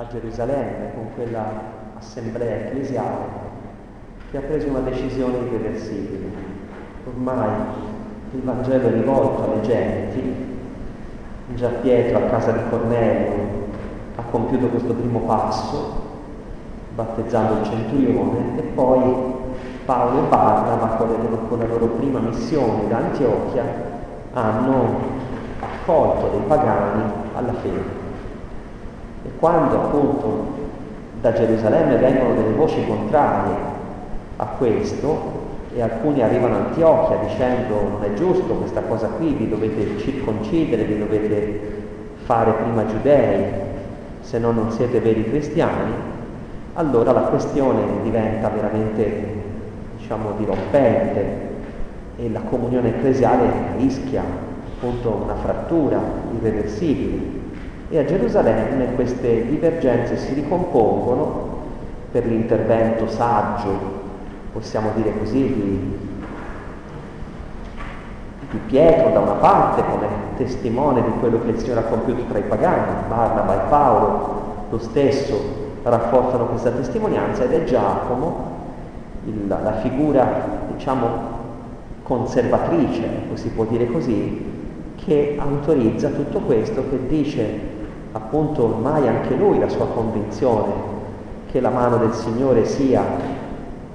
a Gerusalemme con quella assemblea ecclesiale che ha preso una decisione irreversibile. Ormai il Vangelo è rivolto alle genti, già Pietro a casa di Cornelio ha compiuto questo primo passo, battezzando il centurione, e poi Paolo e Barnaba, con la loro prima missione da Antiochia, hanno accolto dei pagani alla fede. E quando appunto da Gerusalemme vengono delle voci contrarie a questo, e alcuni arrivano a Antiochia dicendo non è giusto questa cosa qui, vi dovete circoncidere, vi dovete fare prima giudei, se no non siete veri cristiani, allora la questione diventa veramente, diciamo, dirompente e la comunione ecclesiale rischia appunto una frattura irreversibile. E a Gerusalemme queste divergenze si ricompongono per l'intervento saggio possiamo dire così, di, di Pietro da una parte come testimone di quello che il Signore ha compiuto tra i pagani, Barnaba e Paolo lo stesso rafforzano questa testimonianza ed è Giacomo il, la figura diciamo conservatrice, si può dire così, che autorizza tutto questo, che dice appunto ormai anche lui la sua convinzione che la mano del Signore sia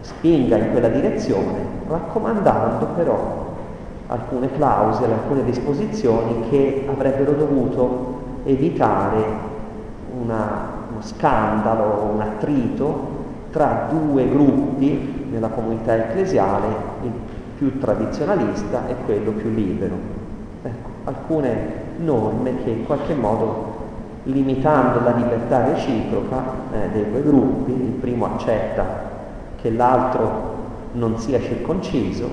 spinga in quella direzione, raccomandando però alcune clausole, alcune disposizioni che avrebbero dovuto evitare una, uno scandalo, un attrito tra due gruppi nella comunità ecclesiale, il più tradizionalista e quello più libero. Ecco, alcune norme che in qualche modo, limitando la libertà reciproca eh, dei due gruppi, il primo accetta che l'altro non sia circonciso,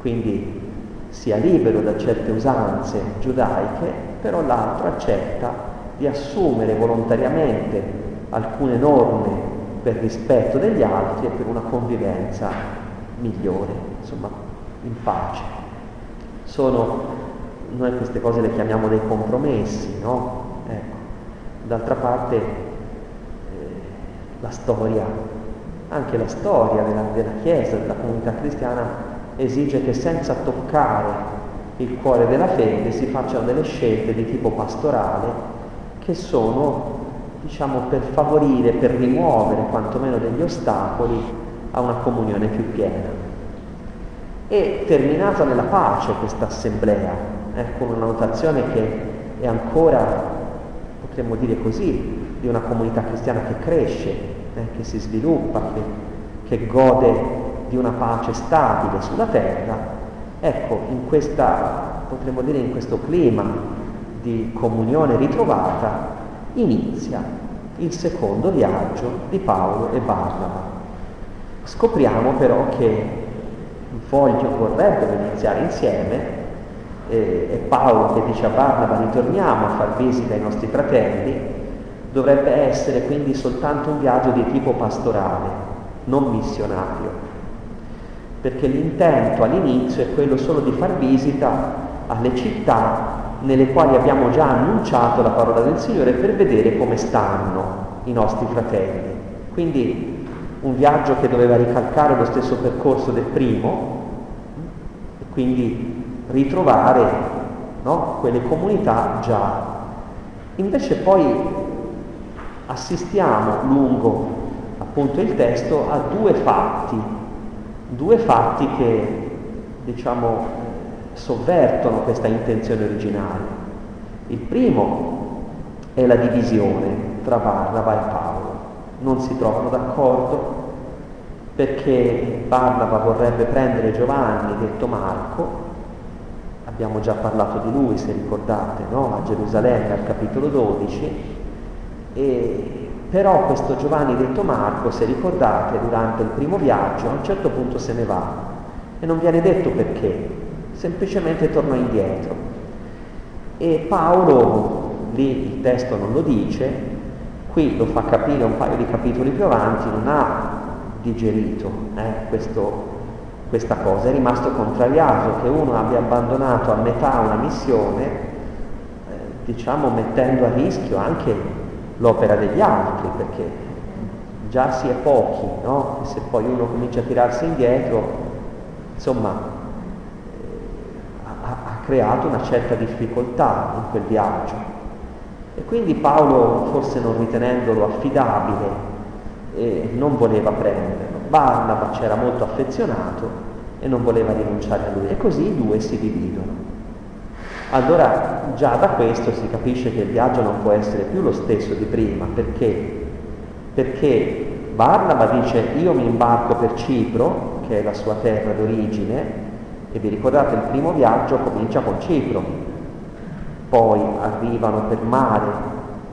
quindi sia libero da certe usanze giudaiche, però l'altro accetta di assumere volontariamente alcune norme per rispetto degli altri e per una convivenza migliore, insomma, in pace. Sono, noi queste cose le chiamiamo dei compromessi, no? Ecco. D'altra parte eh, la storia anche la storia della, della Chiesa, della comunità cristiana, esige che senza toccare il cuore della fede si facciano delle scelte di tipo pastorale che sono, diciamo, per favorire, per rimuovere quantomeno degli ostacoli a una comunione più piena. E terminata nella pace questa assemblea, con una notazione che è ancora, potremmo dire così, di una comunità cristiana che cresce, eh, che si sviluppa, che, che gode di una pace stabile sulla terra, ecco, in questa, potremmo dire, in questo clima di comunione ritrovata, inizia il secondo viaggio di Paolo e Barnaba. Scopriamo però che voglio, vorrebbero iniziare insieme, eh, è Paolo che dice a Barnaba ritorniamo a far visita ai nostri fratelli, dovrebbe essere quindi soltanto un viaggio di tipo pastorale, non missionario, perché l'intento all'inizio è quello solo di far visita alle città nelle quali abbiamo già annunciato la parola del Signore per vedere come stanno i nostri fratelli. Quindi un viaggio che doveva ricalcare lo stesso percorso del primo quindi ritrovare no, quelle comunità già. Invece poi assistiamo lungo appunto il testo a due fatti, due fatti che diciamo sovvertono questa intenzione originale. Il primo è la divisione tra Barnaba e Paolo. Non si trovano d'accordo perché Barnaba vorrebbe prendere Giovanni, detto Marco, abbiamo già parlato di lui se ricordate, no? a Gerusalemme al capitolo 12, e, però questo Giovanni detto Marco, se ricordate, durante il primo viaggio a un certo punto se ne va e non viene detto perché, semplicemente torna indietro. E Paolo, lì il testo non lo dice, qui lo fa capire un paio di capitoli più avanti, non ha digerito eh, questo, questa cosa, è rimasto contrariato che uno abbia abbandonato a metà una missione, eh, diciamo mettendo a rischio anche l'opera degli altri, perché già si è pochi, no? E se poi uno comincia a tirarsi indietro, insomma, ha, ha creato una certa difficoltà in quel viaggio. E quindi Paolo, forse non ritenendolo affidabile, eh, non voleva prenderlo. Barnaba c'era molto affezionato e non voleva rinunciare a lui e così i due si dividono. Allora già da questo si capisce che il viaggio non può essere più lo stesso di prima, perché? Perché Barnaba dice io mi imbarco per Cipro, che è la sua terra d'origine, e vi ricordate il primo viaggio comincia con Cipro, poi arrivano per mare,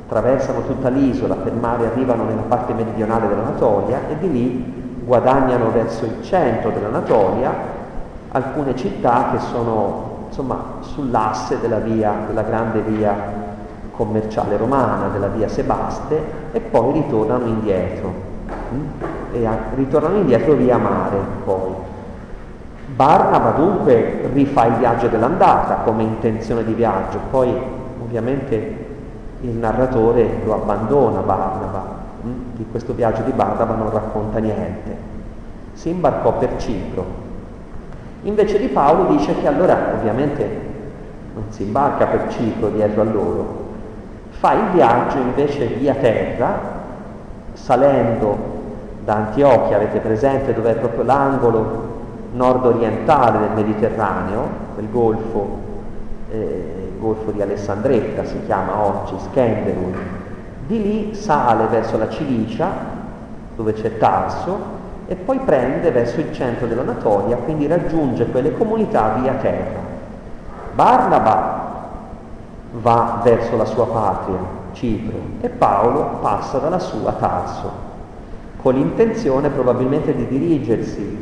attraversano tutta l'isola, per mare arrivano nella parte meridionale dell'Anatolia e di lì guadagnano verso il centro dell'Anatolia alcune città che sono insomma, sull'asse della, via, della grande via commerciale romana, della via Sebaste, e poi ritornano indietro. Mm? E a, ritornano indietro via mare poi. Barnaba dunque rifà il viaggio dell'andata come intenzione di viaggio, poi ovviamente il narratore lo abbandona Barnaba? Di questo viaggio di Barnaba non racconta niente. Si imbarcò per Cipro. Invece di Paolo dice che allora ovviamente non si imbarca per Cipro dietro a loro, fa il viaggio invece via terra, salendo da Antiochia, avete presente dove è proprio l'angolo nord-orientale del Mediterraneo, quel golfo, eh, il golfo di Alessandretta si chiama oggi, Skenderun, di lì sale verso la Cilicia, dove c'è Tarso, e poi prende verso il centro dell'Anatolia, quindi raggiunge quelle comunità via terra. Barnaba va verso la sua patria, Cipro, e Paolo passa dalla sua Tarso, con l'intenzione probabilmente di dirigersi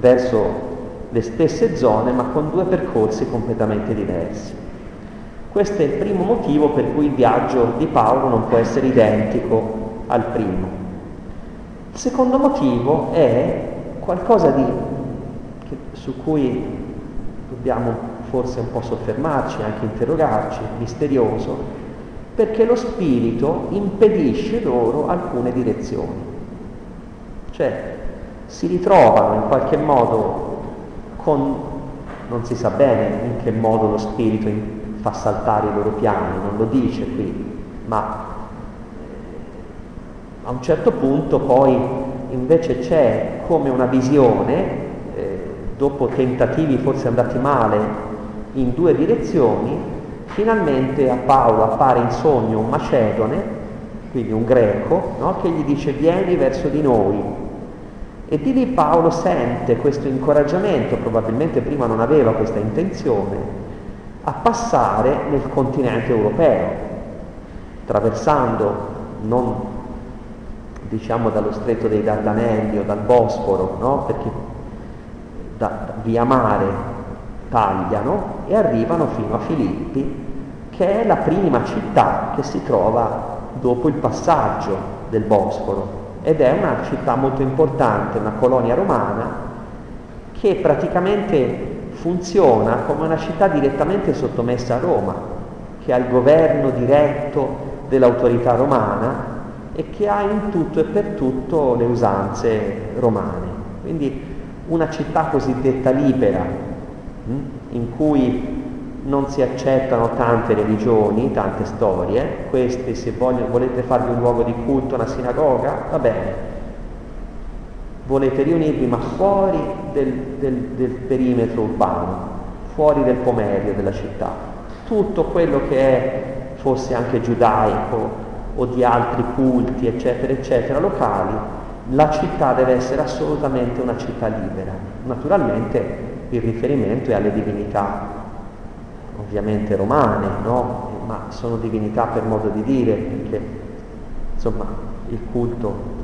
verso le stesse zone, ma con due percorsi completamente diversi. Questo è il primo motivo per cui il viaggio di Paolo non può essere identico al primo. Il secondo motivo è qualcosa di, che, su cui dobbiamo forse un po' soffermarci, anche interrogarci, misterioso, perché lo spirito impedisce loro alcune direzioni. Cioè si ritrovano in qualche modo con, non si sa bene in che modo lo spirito fa saltare i loro piani, non lo dice qui, ma a un certo punto poi invece c'è come una visione, eh, dopo tentativi forse andati male in due direzioni, finalmente a Paolo appare in sogno un macedone, quindi un greco, no? che gli dice vieni verso di noi. E di lì Paolo sente questo incoraggiamento, probabilmente prima non aveva questa intenzione, a passare nel continente europeo, attraversando non diciamo dallo stretto dei Dardanelli o dal Bosforo, no? perché da, da, via mare tagliano e arrivano fino a Filippi, che è la prima città che si trova dopo il passaggio del Bosforo ed è una città molto importante, una colonia romana che praticamente funziona come una città direttamente sottomessa a Roma, che ha il governo diretto dell'autorità romana e che ha in tutto e per tutto le usanze romane. Quindi una città cosiddetta libera, hm, in cui non si accettano tante religioni, tante storie, queste se voglio, volete farvi un luogo di culto, una sinagoga, va bene, volete riunirvi ma fuori del, del, del perimetro urbano, fuori del pomerio della città. Tutto quello che è, fosse anche giudaico o di altri culti, eccetera, eccetera, locali, la città deve essere assolutamente una città libera. Naturalmente il riferimento è alle divinità, ovviamente romane, no? ma sono divinità per modo di dire, perché insomma il culto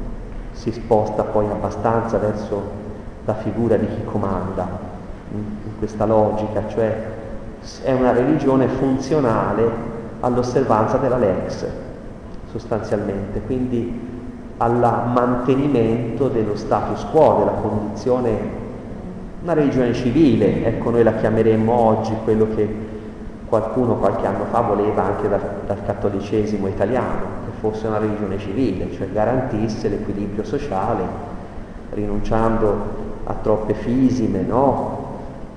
si sposta poi abbastanza verso la figura di chi comanda, in questa logica, cioè è una religione funzionale all'osservanza della lex, sostanzialmente, quindi al mantenimento dello status quo, della condizione, una religione civile, ecco noi la chiameremmo oggi quello che qualcuno qualche anno fa voleva anche dal, dal cattolicesimo italiano, che fosse una religione civile, cioè garantisse l'equilibrio sociale, rinunciando a troppe fisime, no?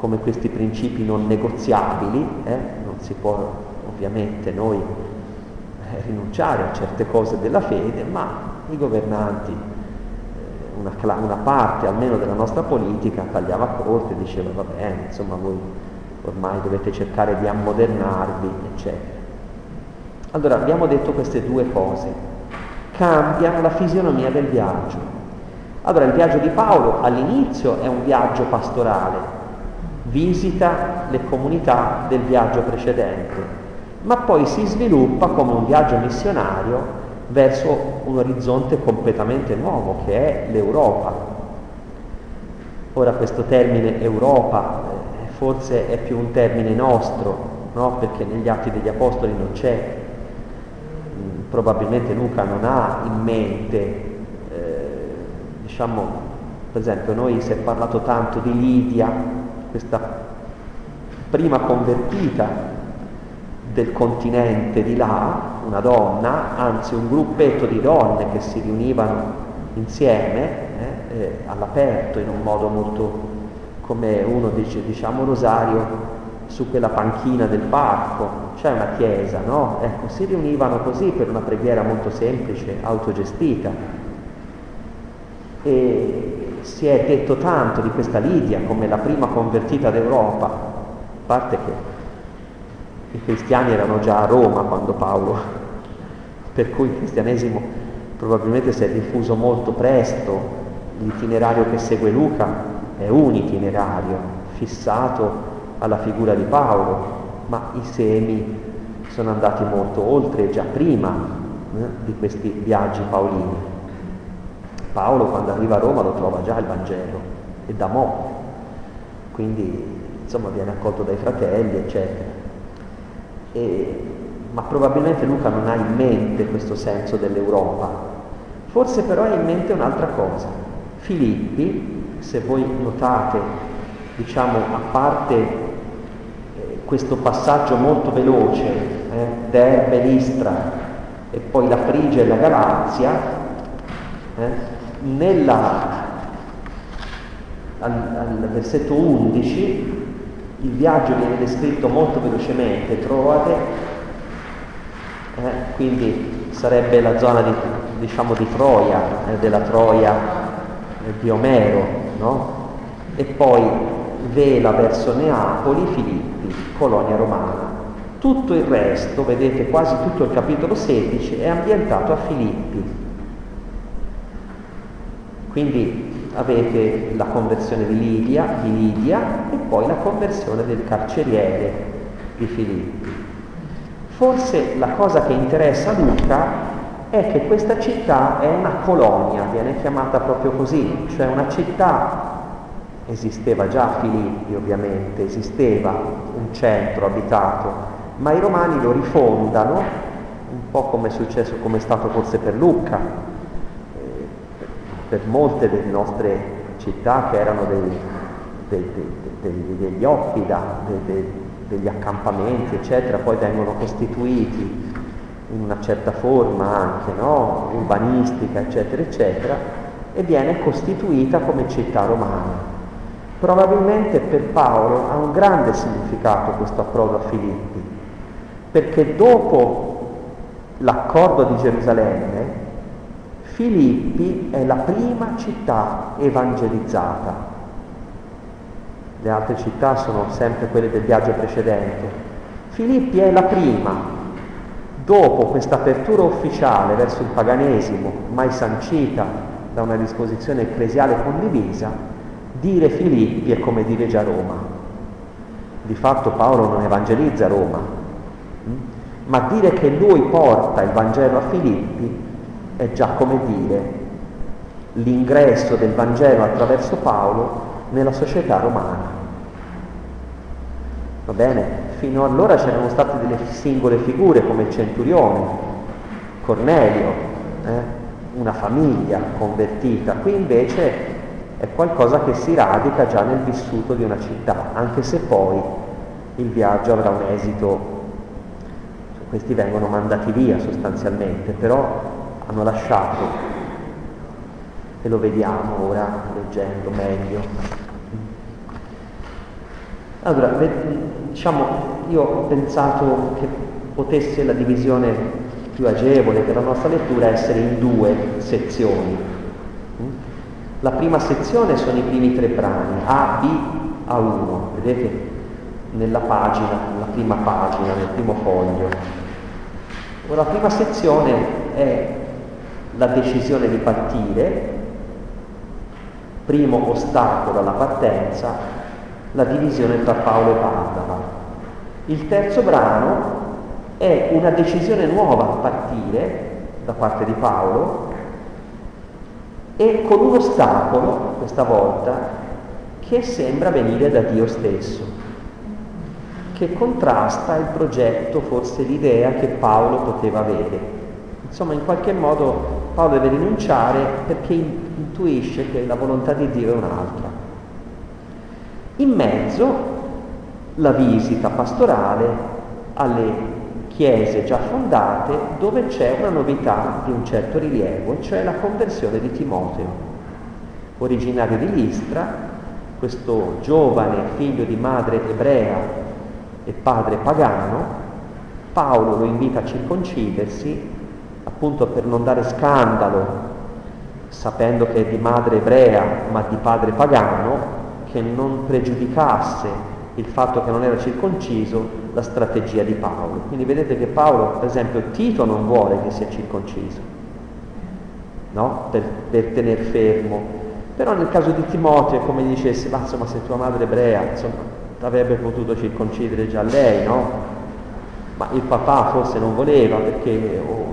come questi principi non negoziabili, eh? non si può ovviamente noi eh, rinunciare a certe cose della fede, ma i governanti, eh, una, una, parte almeno della nostra politica tagliava corte diceva va bene, insomma voi ormai dovete cercare di ammodernarvi, eccetera. Allora abbiamo detto queste due cose, cambiano la fisionomia del viaggio. Allora il viaggio di Paolo all'inizio è un viaggio pastorale, visita le comunità del viaggio precedente, ma poi si sviluppa come un viaggio missionario verso un orizzonte completamente nuovo che è l'Europa. Ora questo termine Europa eh, forse è più un termine nostro, no? perché negli atti degli Apostoli non c'è, probabilmente Luca non ha in mente, diciamo, per esempio noi si è parlato tanto di Lidia, questa prima convertita del continente di là, una donna, anzi un gruppetto di donne che si riunivano insieme eh, eh, all'aperto in un modo molto come uno dice diciamo rosario su quella panchina del parco, c'è una chiesa, no? Ecco, si riunivano così per una preghiera molto semplice, autogestita. E si è detto tanto di questa Lidia come la prima convertita d'Europa, a parte che i cristiani erano già a Roma quando Paolo, per cui il cristianesimo probabilmente si è diffuso molto presto, l'itinerario che segue Luca è un itinerario fissato alla figura di Paolo, ma i semi sono andati molto oltre già prima eh, di questi viaggi paolini. Paolo quando arriva a Roma lo trova già il Vangelo e da mo', quindi insomma viene accolto dai fratelli, eccetera. E, ma probabilmente Luca non ha in mente questo senso dell'Europa. Forse però ha in mente un'altra cosa. Filippi, se voi notate, diciamo, a parte eh, questo passaggio molto veloce, eh, Derbe, Listra e poi la Frigia e la Galazia, eh, nella, al, al versetto 11 il viaggio viene descritto molto velocemente, Troade, eh, quindi sarebbe la zona di, diciamo, di Troia, eh, della Troia eh, di Omero, no? e poi vela verso Neapoli, Filippi, colonia romana. Tutto il resto, vedete quasi tutto il capitolo 16, è ambientato a Filippi. Quindi avete la conversione di Lidia, di Lidia e poi la conversione del carceriere di Filippi. Forse la cosa che interessa a Luca è che questa città è una colonia, viene chiamata proprio così, cioè una città, esisteva già a Filippi ovviamente, esisteva un centro abitato, ma i romani lo rifondano, un po' come è successo, come è stato forse per Lucca, per molte delle nostre città che erano dei, dei, dei, degli oppida, degli accampamenti, eccetera, poi vengono costituiti in una certa forma anche, no? urbanistica, eccetera, eccetera, e viene costituita come città romana. Probabilmente per Paolo ha un grande significato questo approdo a Filippi, perché dopo l'accordo di Gerusalemme Filippi è la prima città evangelizzata. Le altre città sono sempre quelle del viaggio precedente. Filippi è la prima. Dopo questa apertura ufficiale verso il paganesimo, mai sancita da una disposizione ecclesiale condivisa, dire Filippi è come dire già Roma. Di fatto Paolo non evangelizza Roma, hm? ma dire che lui porta il Vangelo a Filippi è già come dire l'ingresso del Vangelo attraverso Paolo nella società romana. Va bene? Fino allora c'erano state delle singole figure come il centurione, Cornelio, eh? una famiglia convertita. Qui invece è qualcosa che si radica già nel vissuto di una città, anche se poi il viaggio avrà un esito questi vengono mandati via sostanzialmente, però hanno lasciato, e lo vediamo ora leggendo meglio. Allora, diciamo, io ho pensato che potesse la divisione più agevole per la nostra lettura essere in due sezioni. La prima sezione sono i primi tre brani, A, B, A1, vedete nella pagina, nella prima pagina, nel primo foglio. La prima sezione è la decisione di partire, primo ostacolo alla partenza, la divisione tra Paolo e Barnaba. Il terzo brano è una decisione nuova a partire da parte di Paolo e con un ostacolo, questa volta, che sembra venire da Dio stesso, che contrasta il progetto, forse l'idea che Paolo poteva avere. Insomma, in qualche modo Paolo deve rinunciare perché intuisce che la volontà di Dio è un'altra. In mezzo la visita pastorale alle chiese già fondate dove c'è una novità di un certo rilievo, cioè la conversione di Timoteo. Originario di Listra, questo giovane figlio di madre ebrea e padre pagano, Paolo lo invita a circoncidersi appunto per non dare scandalo, sapendo che è di madre ebrea ma di padre pagano, che non pregiudicasse il fatto che non era circonciso la strategia di Paolo. Quindi vedete che Paolo, per esempio, Tito non vuole che sia circonciso, no? per, per tenere fermo. Però nel caso di Timoteo è come dicesse, ma insomma se tua madre ebrea, insomma, avrebbe potuto circoncidere già lei, no? Ma il papà forse non voleva perché... Oh,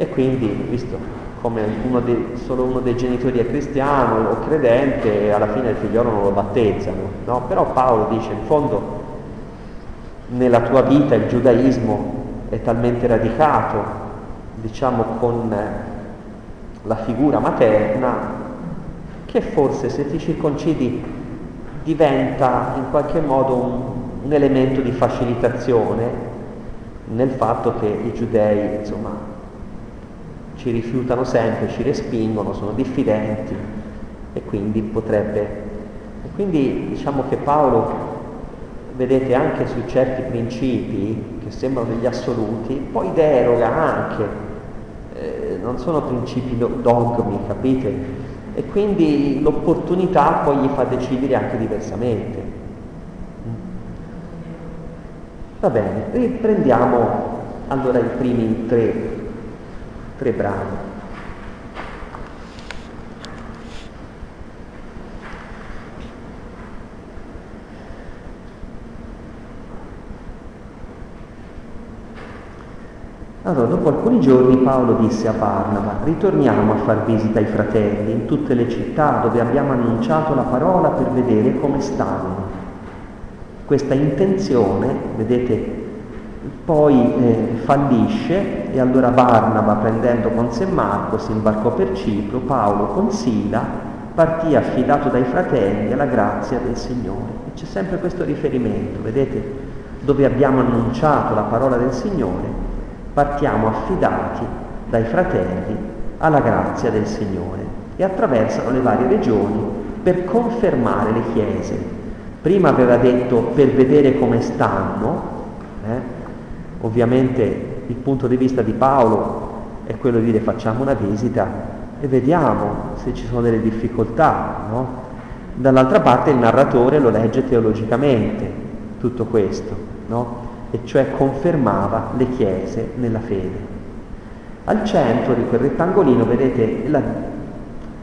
e quindi, visto come uno dei, solo uno dei genitori è cristiano o credente, alla fine il figliolo non lo battezzano, no? Però Paolo dice, in fondo, nella tua vita il giudaismo è talmente radicato, diciamo, con la figura materna, che forse se ti circoncidi diventa in qualche modo un, un elemento di facilitazione nel fatto che i giudei, insomma, ci rifiutano sempre, ci respingono, sono diffidenti e quindi potrebbe... E quindi diciamo che Paolo vedete anche su certi principi che sembrano degli assoluti, poi deroga anche, eh, non sono principi dogmi, capite? E quindi l'opportunità poi gli fa decidere anche diversamente. Va bene, riprendiamo allora i primi tre, tre brani. Allora, dopo alcuni giorni Paolo disse a Barnaba, ritorniamo a far visita ai fratelli in tutte le città dove abbiamo annunciato la parola per vedere come stanno. Questa intenzione, vedete, poi eh, fallisce e allora Barnaba, prendendo con sé Marco, si imbarcò per Cipro, Paolo con Sila partì affidato dai fratelli alla grazia del Signore. E c'è sempre questo riferimento, vedete, dove abbiamo annunciato la parola del Signore, partiamo affidati dai fratelli alla grazia del Signore e attraversano le varie regioni per confermare le chiese. Prima aveva detto per vedere come stanno, eh? Ovviamente il punto di vista di Paolo è quello di dire facciamo una visita e vediamo se ci sono delle difficoltà. No? Dall'altra parte il narratore lo legge teologicamente, tutto questo. No? e cioè confermava le chiese nella fede. Al centro di quel rettangolino vedete la,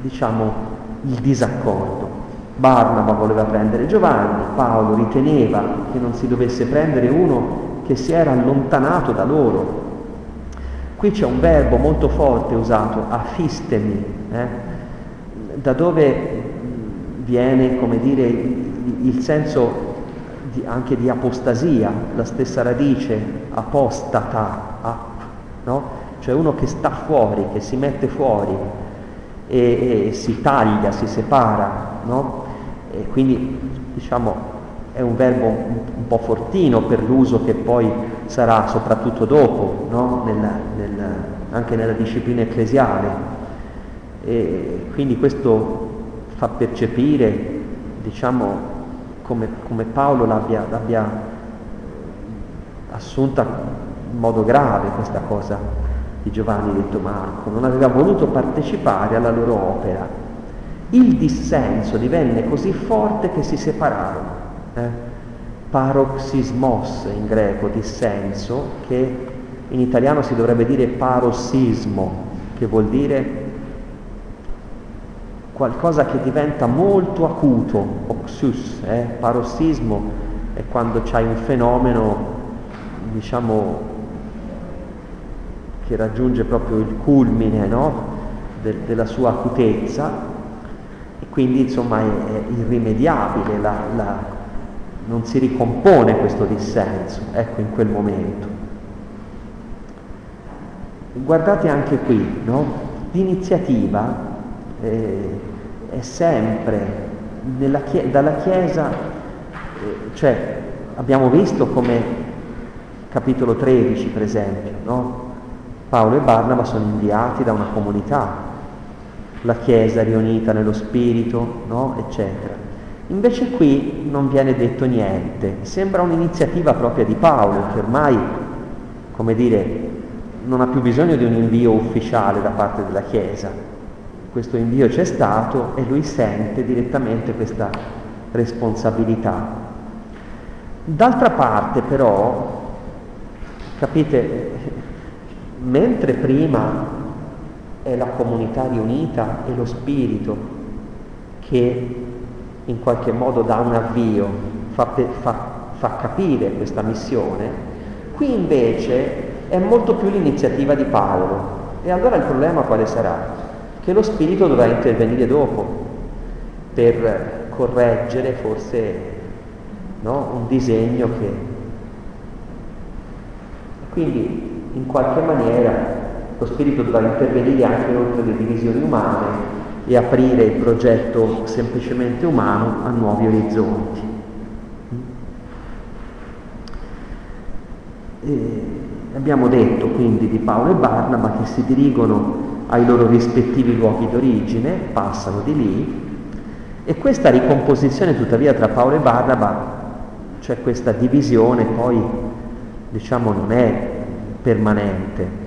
diciamo, il disaccordo. Barnaba voleva prendere Giovanni, Paolo riteneva che non si dovesse prendere uno che si era allontanato da loro. Qui c'è un verbo molto forte usato, afistemi, eh? da dove viene, come dire, il senso di, anche di apostasia, la stessa radice apostata, ap, no? cioè uno che sta fuori, che si mette fuori e, e si taglia, si separa, no? e quindi diciamo è un verbo un, po' fortino per l'uso che poi sarà soprattutto dopo, no? nella, nella, anche nella disciplina ecclesiale. E quindi questo fa percepire, diciamo, come, come Paolo l'abbia, l'abbia assunta in modo grave questa cosa di Giovanni detto Marco, non aveva voluto partecipare alla loro opera. Il dissenso divenne così forte che si separarono. Eh? Paroxismos in greco, dissenso, che in italiano si dovrebbe dire parossismo, che vuol dire qualcosa che diventa molto acuto, oxus, eh? parossismo è quando c'hai un fenomeno, diciamo, che raggiunge proprio il culmine no? De- della sua acutezza e quindi insomma è, è irrimediabile, la, la, non si ricompone questo dissenso, ecco in quel momento. Guardate anche qui, no? l'iniziativa eh, è sempre chie- dalla Chiesa, eh, cioè abbiamo visto come capitolo 13 per esempio, no? Paolo e Barnaba sono inviati da una comunità, la Chiesa riunita nello Spirito, no? eccetera. Invece qui non viene detto niente, sembra un'iniziativa propria di Paolo che ormai, come dire, non ha più bisogno di un invio ufficiale da parte della Chiesa, questo invio c'è stato e lui sente direttamente questa responsabilità. D'altra parte però, capite, mentre prima è la comunità riunita e lo spirito che in qualche modo dà un avvio, fa, fa, fa capire questa missione, qui invece è molto più l'iniziativa di Paolo. E allora il problema quale sarà? che lo spirito dovrà intervenire dopo per correggere forse no, un disegno che... Quindi in qualche maniera lo spirito dovrà intervenire anche oltre le divisioni umane e aprire il progetto semplicemente umano a nuovi orizzonti. E abbiamo detto quindi di Paolo e Barnaba che si dirigono ai loro rispettivi luoghi d'origine, passano di lì e questa ricomposizione tuttavia tra Paolo e Barnaba, cioè questa divisione poi diciamo non è permanente.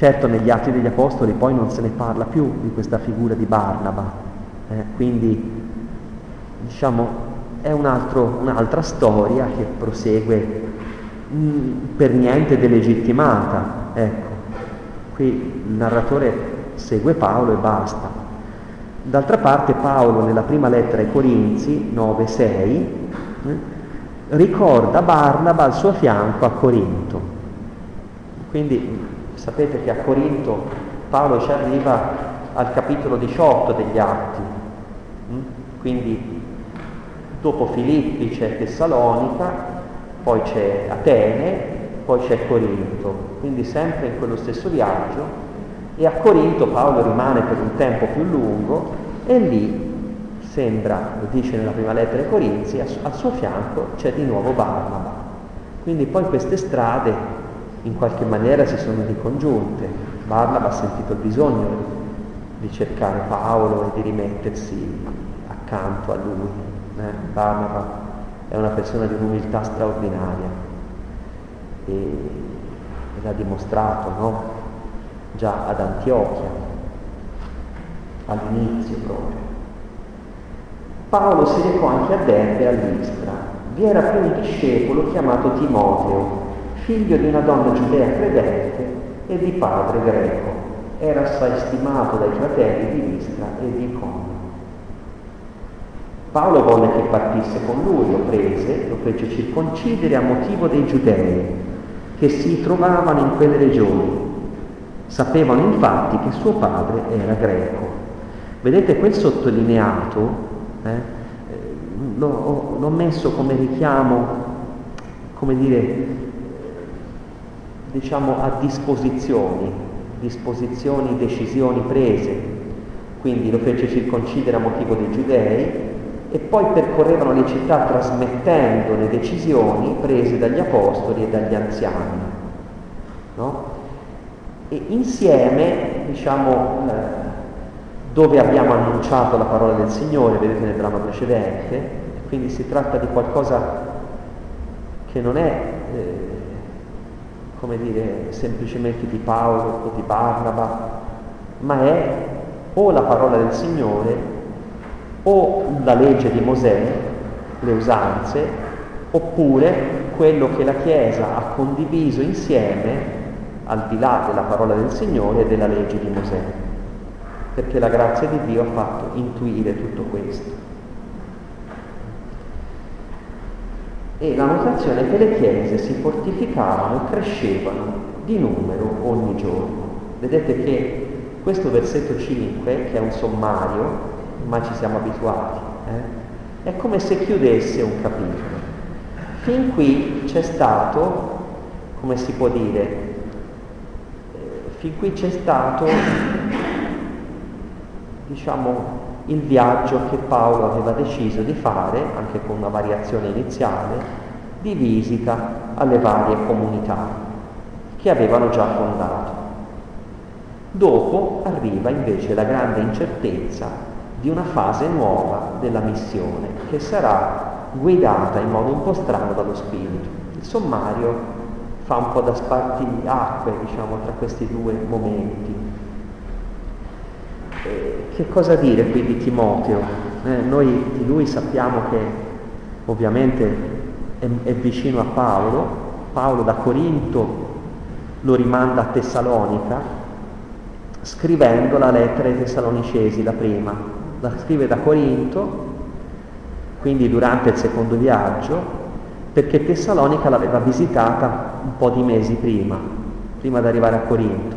Certo negli Atti degli Apostoli poi non se ne parla più di questa figura di Barnaba, eh, quindi diciamo è un altro, un'altra storia che prosegue mh, per niente delegittimata, ecco. Qui il narratore segue Paolo e basta. D'altra parte Paolo nella prima lettera ai Corinzi 9-6 eh, ricorda Barnaba al suo fianco a Corinto. Quindi sapete che a Corinto Paolo ci arriva al capitolo 18 degli Atti, hm? quindi dopo Filippi c'è Tessalonica, poi c'è Atene, poi c'è Corinto quindi sempre in quello stesso viaggio, e a Corinto Paolo rimane per un tempo più lungo e lì sembra, lo dice nella prima lettera ai Corinzi, al suo fianco c'è di nuovo Barnaba. Quindi poi queste strade in qualche maniera si sono ricongiunte. Barnaba ha sentito il bisogno di cercare Paolo e di rimettersi accanto a lui. Eh? Barnaba è una persona di un'umiltà straordinaria. E l'ha dimostrato no? già ad Antiochia, all'inizio proprio. Paolo si recò anche a Derbe a Listra. Vi era più un discepolo chiamato Timoteo, figlio di una donna giudea credente e di padre greco. Era assai stimato dai fratelli di Listra e di Icona. Paolo volle che partisse con lui, lo prese, lo fece circoncidere a motivo dei giudei che si trovavano in quelle regioni. Sapevano infatti che suo padre era greco. Vedete quel sottolineato, eh, l'ho, l'ho messo come richiamo, come dire, diciamo a disposizioni, disposizioni, decisioni prese. Quindi lo fece circoncidere a motivo dei giudei, e poi percorrevano le città trasmettendo le decisioni prese dagli apostoli e dagli anziani. No? E insieme, diciamo, eh, dove abbiamo annunciato la parola del Signore, vedete nel dramma precedente, quindi si tratta di qualcosa che non è, eh, come dire, semplicemente di Paolo o di Barnaba, ma è o la parola del Signore o la legge di Mosè, le usanze, oppure quello che la Chiesa ha condiviso insieme al di là della parola del Signore e della legge di Mosè, perché la grazia di Dio ha fatto intuire tutto questo. E la notazione che le chiese si fortificavano e crescevano di numero ogni giorno. Vedete che questo versetto 5, che è un sommario, ma ci siamo abituati. Eh? È come se chiudesse un capitolo. Fin qui c'è stato, come si può dire, eh, fin qui c'è stato, diciamo, il viaggio che Paolo aveva deciso di fare, anche con una variazione iniziale, di visita alle varie comunità che avevano già fondato. Dopo arriva invece la grande incertezza di una fase nuova della missione che sarà guidata in modo un po' strano dallo Spirito. Il sommario fa un po' da spartiacque diciamo, tra questi due momenti. Eh, che cosa dire qui di Timoteo? Eh, noi di lui sappiamo che ovviamente è, è vicino a Paolo, Paolo da Corinto lo rimanda a Tessalonica, scrivendo la lettera ai Tessalonicesi, la prima, la scrive da Corinto, quindi durante il secondo viaggio, perché Tessalonica l'aveva visitata un po' di mesi prima, prima di arrivare a Corinto,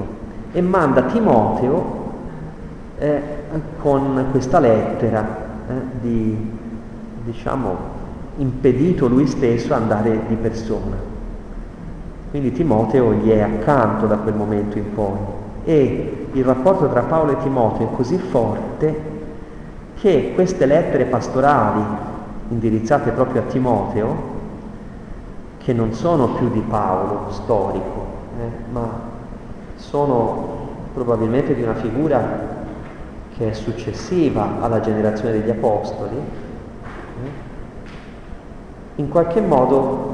e manda Timoteo eh, con questa lettera eh, di, diciamo, impedito lui stesso andare di persona. Quindi Timoteo gli è accanto da quel momento in poi e il rapporto tra Paolo e Timoteo è così forte che queste lettere pastorali indirizzate proprio a Timoteo, che non sono più di Paolo storico, eh, ma sono probabilmente di una figura che è successiva alla generazione degli Apostoli, eh, in qualche modo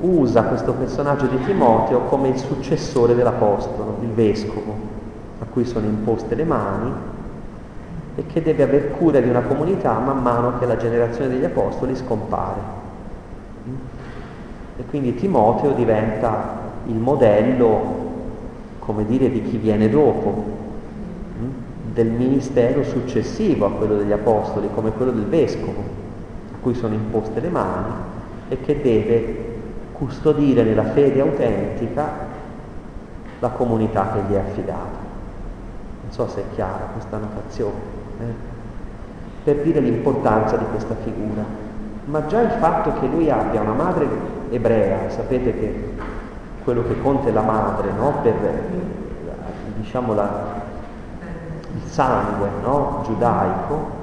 usa questo personaggio di Timoteo come il successore dell'Apostolo, il Vescovo, a cui sono imposte le mani e che deve aver cura di una comunità man mano che la generazione degli apostoli scompare. E quindi Timoteo diventa il modello, come dire, di chi viene dopo, del ministero successivo a quello degli apostoli, come quello del vescovo, a cui sono imposte le mani e che deve custodire nella fede autentica la comunità che gli è affidata. Non so se è chiara questa notazione eh, per dire l'importanza di questa figura. Ma già il fatto che lui abbia una madre ebrea, sapete che quello che conta è la madre, no? per diciamo la, il sangue no? giudaico,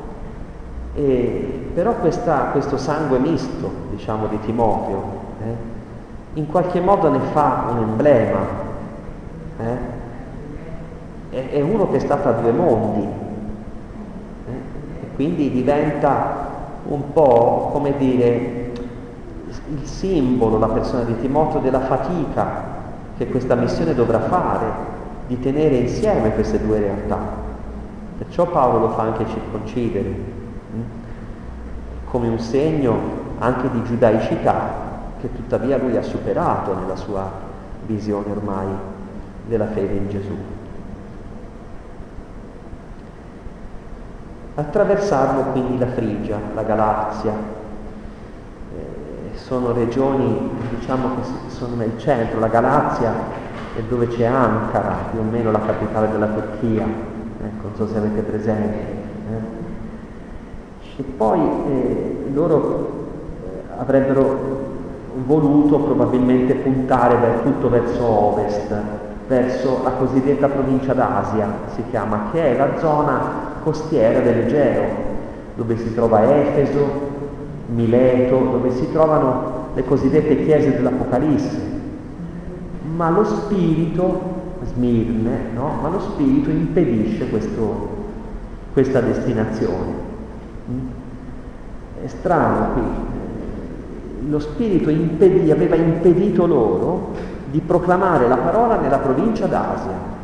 e, però questa, questo sangue misto, diciamo, di Timoteo, eh, in qualche modo ne fa un emblema. Eh? È, è uno che è stato a due mondi, quindi diventa un po', come dire, il simbolo, la persona di Timoteo, della fatica che questa missione dovrà fare di tenere insieme queste due realtà. Perciò Paolo lo fa anche circoncidere, hm? come un segno anche di giudaicità che tuttavia lui ha superato nella sua visione ormai della fede in Gesù. Attraversarlo quindi la Frigia, la Galazia, eh, sono regioni diciamo che sono nel centro, la Galazia è dove c'è Ankara, più o meno la capitale della Turchia, non so se avete presente. Eh. E poi eh, loro eh, avrebbero voluto probabilmente puntare tutto verso ovest, verso la cosiddetta provincia d'Asia, si chiama, che è la zona costiera dell'Egeo, dove si trova Efeso, Mileto, dove si trovano le cosiddette chiese dell'Apocalisse. Ma lo spirito, Smirne, no? ma lo spirito impedisce questo, questa destinazione. Mm? È strano qui, lo spirito impedì, aveva impedito loro di proclamare la parola nella provincia d'Asia.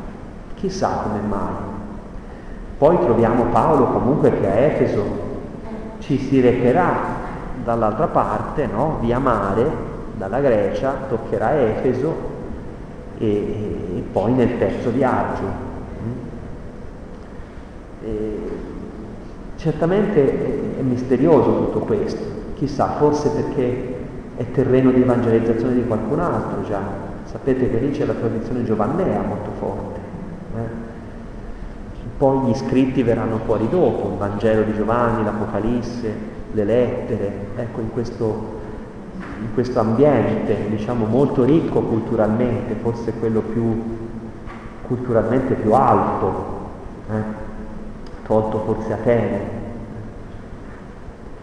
Chissà come mai. Poi troviamo Paolo comunque che a Efeso ci si recherà dall'altra parte, no? via mare, dalla Grecia, toccherà Efeso e, e poi nel terzo viaggio. E, certamente è, è misterioso tutto questo, chissà, forse perché è terreno di evangelizzazione di qualcun altro già. Sapete che lì c'è la tradizione giovannea molto forte. Eh? Poi gli scritti verranno fuori dopo, il Vangelo di Giovanni, l'Apocalisse, le lettere, ecco in questo, in questo ambiente, diciamo, molto ricco culturalmente, forse quello più culturalmente più alto, eh? tolto forse Atene.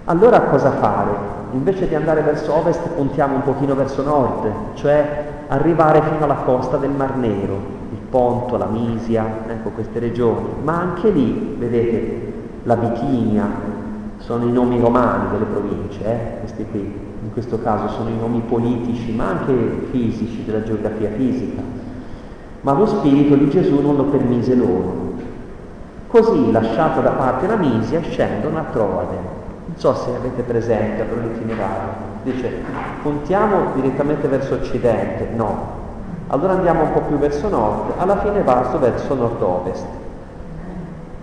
Allora cosa fare? invece di andare verso ovest puntiamo un pochino verso nord, cioè arrivare fino alla costa del Mar Nero, il Ponto, la Misia, ecco queste regioni, ma anche lì, vedete, la Bitinia, sono i nomi romani delle province, eh? questi qui, in questo caso sono i nomi politici, ma anche fisici, della geografia fisica. Ma lo spirito di Gesù non lo permise loro. Così, lasciata da parte la Misia, scendono a Troade, non so se avete presente allora l'itinerario. Dice, puntiamo direttamente verso occidente, no. Allora andiamo un po' più verso nord, alla fine passo verso nord-ovest.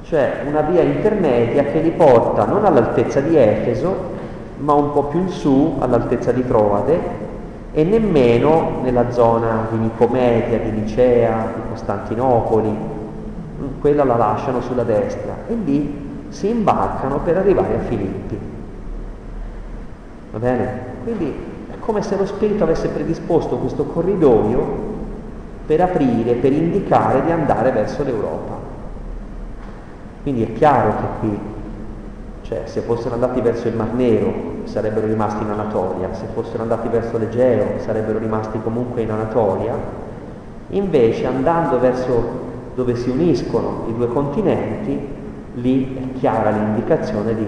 Cioè una via intermedia che li porta non all'altezza di Efeso, ma un po' più in su, all'altezza di Troade, e nemmeno nella zona di Nicomedia, di Nicea, di Costantinopoli, quella la lasciano sulla destra e lì si imbarcano per arrivare a Filippi. Va bene? Quindi è come se lo Spirito avesse predisposto questo corridoio per aprire, per indicare di andare verso l'Europa. Quindi è chiaro che qui, cioè se fossero andati verso il Mar Nero sarebbero rimasti in Anatolia, se fossero andati verso l'Egeo sarebbero rimasti comunque in Anatolia, invece andando verso dove si uniscono i due continenti, lì è chiara l'indicazione di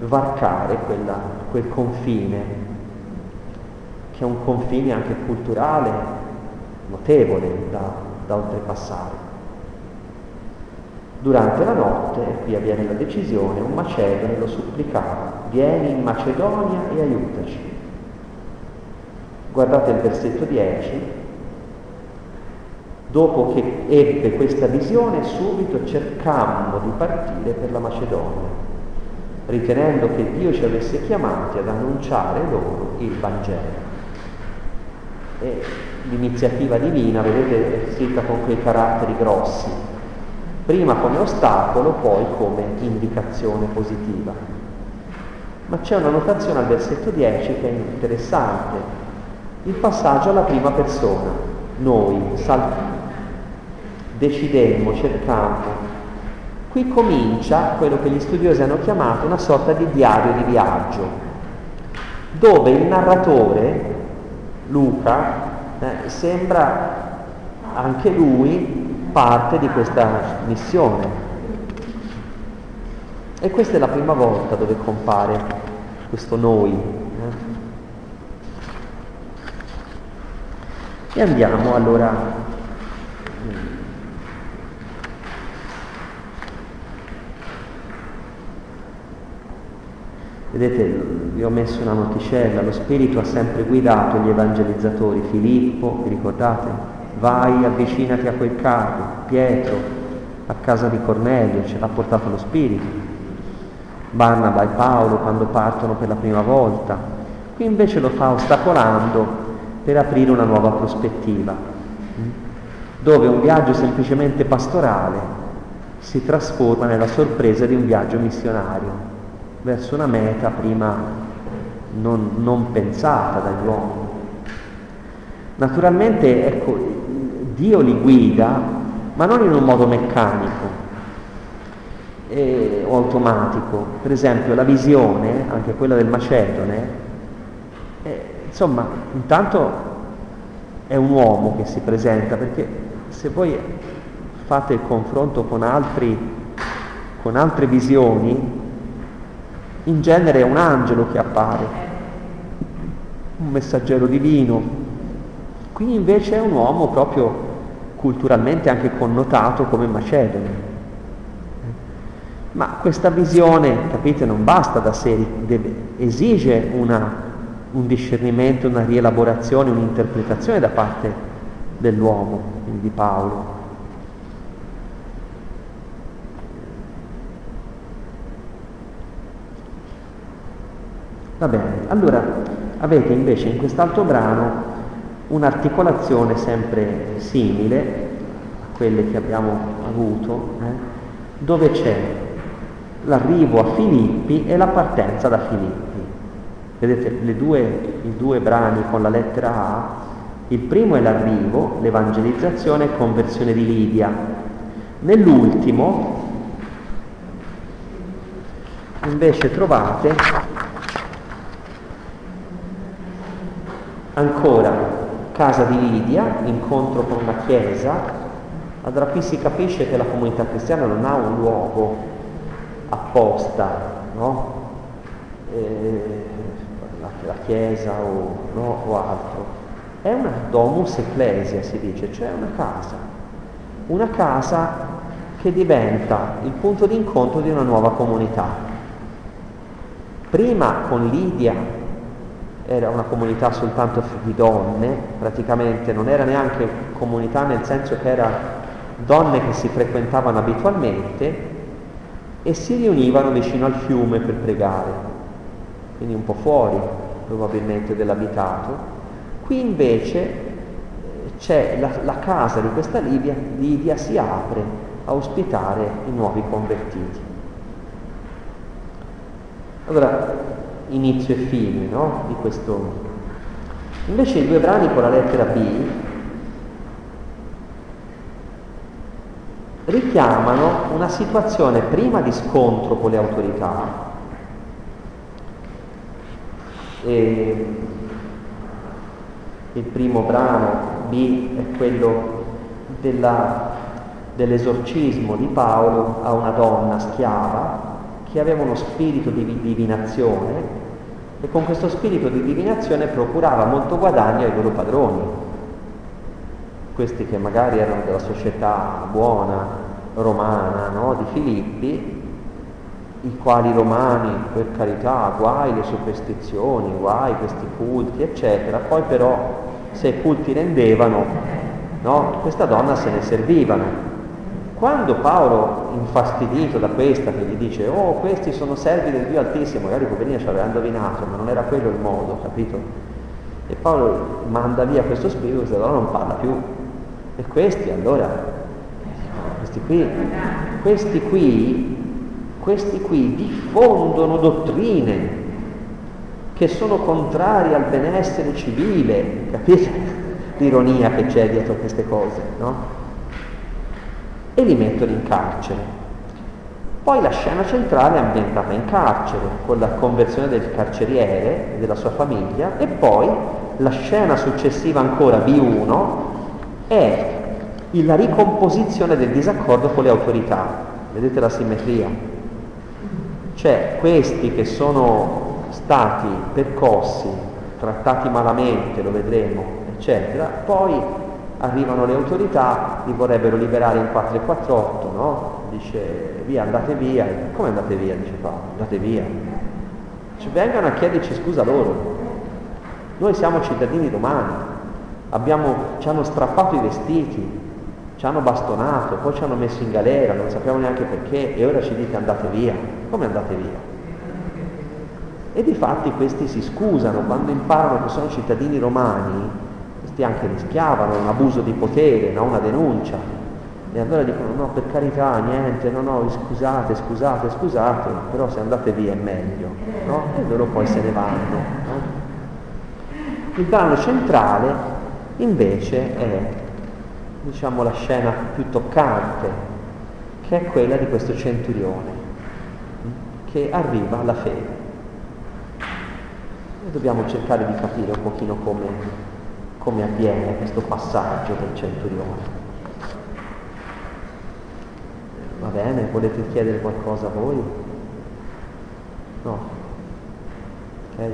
varcare quella, quel confine, che è un confine anche culturale notevole da, da oltrepassare. Durante la notte, e qui avviene la decisione, un macedone lo supplicava, vieni in Macedonia e aiutaci. Guardate il versetto 10, Dopo che ebbe questa visione, subito cercammo di partire per la Macedonia, ritenendo che Dio ci avesse chiamati ad annunciare loro il Vangelo. E l'iniziativa divina, vedete, è scritta con quei caratteri grossi, prima come ostacolo, poi come indicazione positiva. Ma c'è una notazione al versetto 10 che è interessante, il passaggio alla prima persona, noi, saltiamo decidemmo, cercammo. Qui comincia quello che gli studiosi hanno chiamato una sorta di diario di viaggio, dove il narratore, Luca, eh, sembra anche lui parte di questa missione. E questa è la prima volta dove compare questo noi. Eh. E andiamo allora Vedete, vi ho messo una noticella, lo Spirito ha sempre guidato gli evangelizzatori, Filippo, vi ricordate? Vai, avvicinati a quel carro, Pietro, a casa di Cornelio, ce l'ha portato lo Spirito. Barnaba e Paolo quando partono per la prima volta. Qui invece lo fa ostacolando per aprire una nuova prospettiva, dove un viaggio semplicemente pastorale si trasforma nella sorpresa di un viaggio missionario verso una meta prima non, non pensata dagli uomini. Naturalmente, ecco, Dio li guida, ma non in un modo meccanico. eh, o automatico. Per esempio la visione, anche quella del Macedone, eh, insomma, intanto è un uomo che si presenta, perché se voi fate il confronto con, altri, con altre visioni, in genere è un angelo che appare, un messaggero divino. Qui invece è un uomo proprio culturalmente anche connotato come Macedone. Ma questa visione, capite, non basta da sé, deve, esige una, un discernimento, una rielaborazione, un'interpretazione da parte dell'uomo, di Paolo. Va bene, allora avete invece in quest'altro brano un'articolazione sempre simile a quelle che abbiamo avuto, eh, dove c'è l'arrivo a Filippi e la partenza da Filippi. Vedete due, i due brani con la lettera A, il primo è l'arrivo, l'evangelizzazione e conversione di Lidia. Nell'ultimo invece trovate ancora casa di Lidia, incontro con una chiesa. Allora qui si capisce che la comunità cristiana non ha un luogo apposta, no? eh, la, la, chiesa o, no, o altro. È una domus ecclesia, si dice, cioè una casa. Una casa che diventa il punto di incontro di una nuova comunità. Prima con Lidia era una comunità soltanto di donne, praticamente non era neanche comunità nel senso che era donne che si frequentavano abitualmente e si riunivano vicino al fiume per pregare, quindi un po' fuori probabilmente dell'abitato. Qui invece eh, c'è la, la casa di questa Lidia, Lidia si apre a ospitare i nuovi convertiti. Allora, inizio e fine no? di questo. Invece i due brani con la lettera B richiamano una situazione prima di scontro con le autorità e il primo brano B è quello della, dell'esorcismo di Paolo a una donna schiava che aveva uno spirito di divinazione e con questo spirito di divinazione procurava molto guadagno ai loro padroni, questi che magari erano della società buona romana no? di Filippi, i quali romani, per carità, guai le superstizioni, guai questi culti, eccetera, poi però se i culti rendevano, no? questa donna se ne servivano quando Paolo, infastidito da questa, che gli dice, oh, questi sono servi del Dio Altissimo, magari poverina ci aveva indovinato, ma non era quello il modo, capito? E Paolo manda via questo spirito e allora non parla più. E questi allora, questi qui, questi qui, questi qui diffondono dottrine che sono contrarie al benessere civile, capite? L'ironia che c'è dietro queste cose, no? E li mettono in carcere. Poi la scena centrale è ambientata in carcere, con la conversione del carceriere e della sua famiglia, e poi la scena successiva ancora B1 è la ricomposizione del disaccordo con le autorità. Vedete la simmetria? Cioè questi che sono stati percossi, trattati malamente, lo vedremo, eccetera, poi arrivano le autorità, li vorrebbero liberare in 448, no? Dice via, andate via. Come andate via? Dice Paolo, andate via. Cioè, vengano a chiederci scusa loro. Noi siamo cittadini romani, abbiamo, ci hanno strappato i vestiti, ci hanno bastonato, poi ci hanno messo in galera, non sappiamo neanche perché, e ora ci dite andate via. Come andate via? E di fatti questi si scusano quando imparano che sono cittadini romani, questi anche rischiavano un abuso di potere, no? una denuncia. E allora dicono no, per carità, niente, no, no, scusate, scusate, scusate, però se andate via è meglio, no? E loro poi se ne vanno. No? Il brano centrale invece è, diciamo, la scena più toccante, che è quella di questo centurione che arriva alla fede. E dobbiamo cercare di capire un pochino come, come avviene questo passaggio del centurione. Va bene, volete chiedere qualcosa a voi? No. Ok?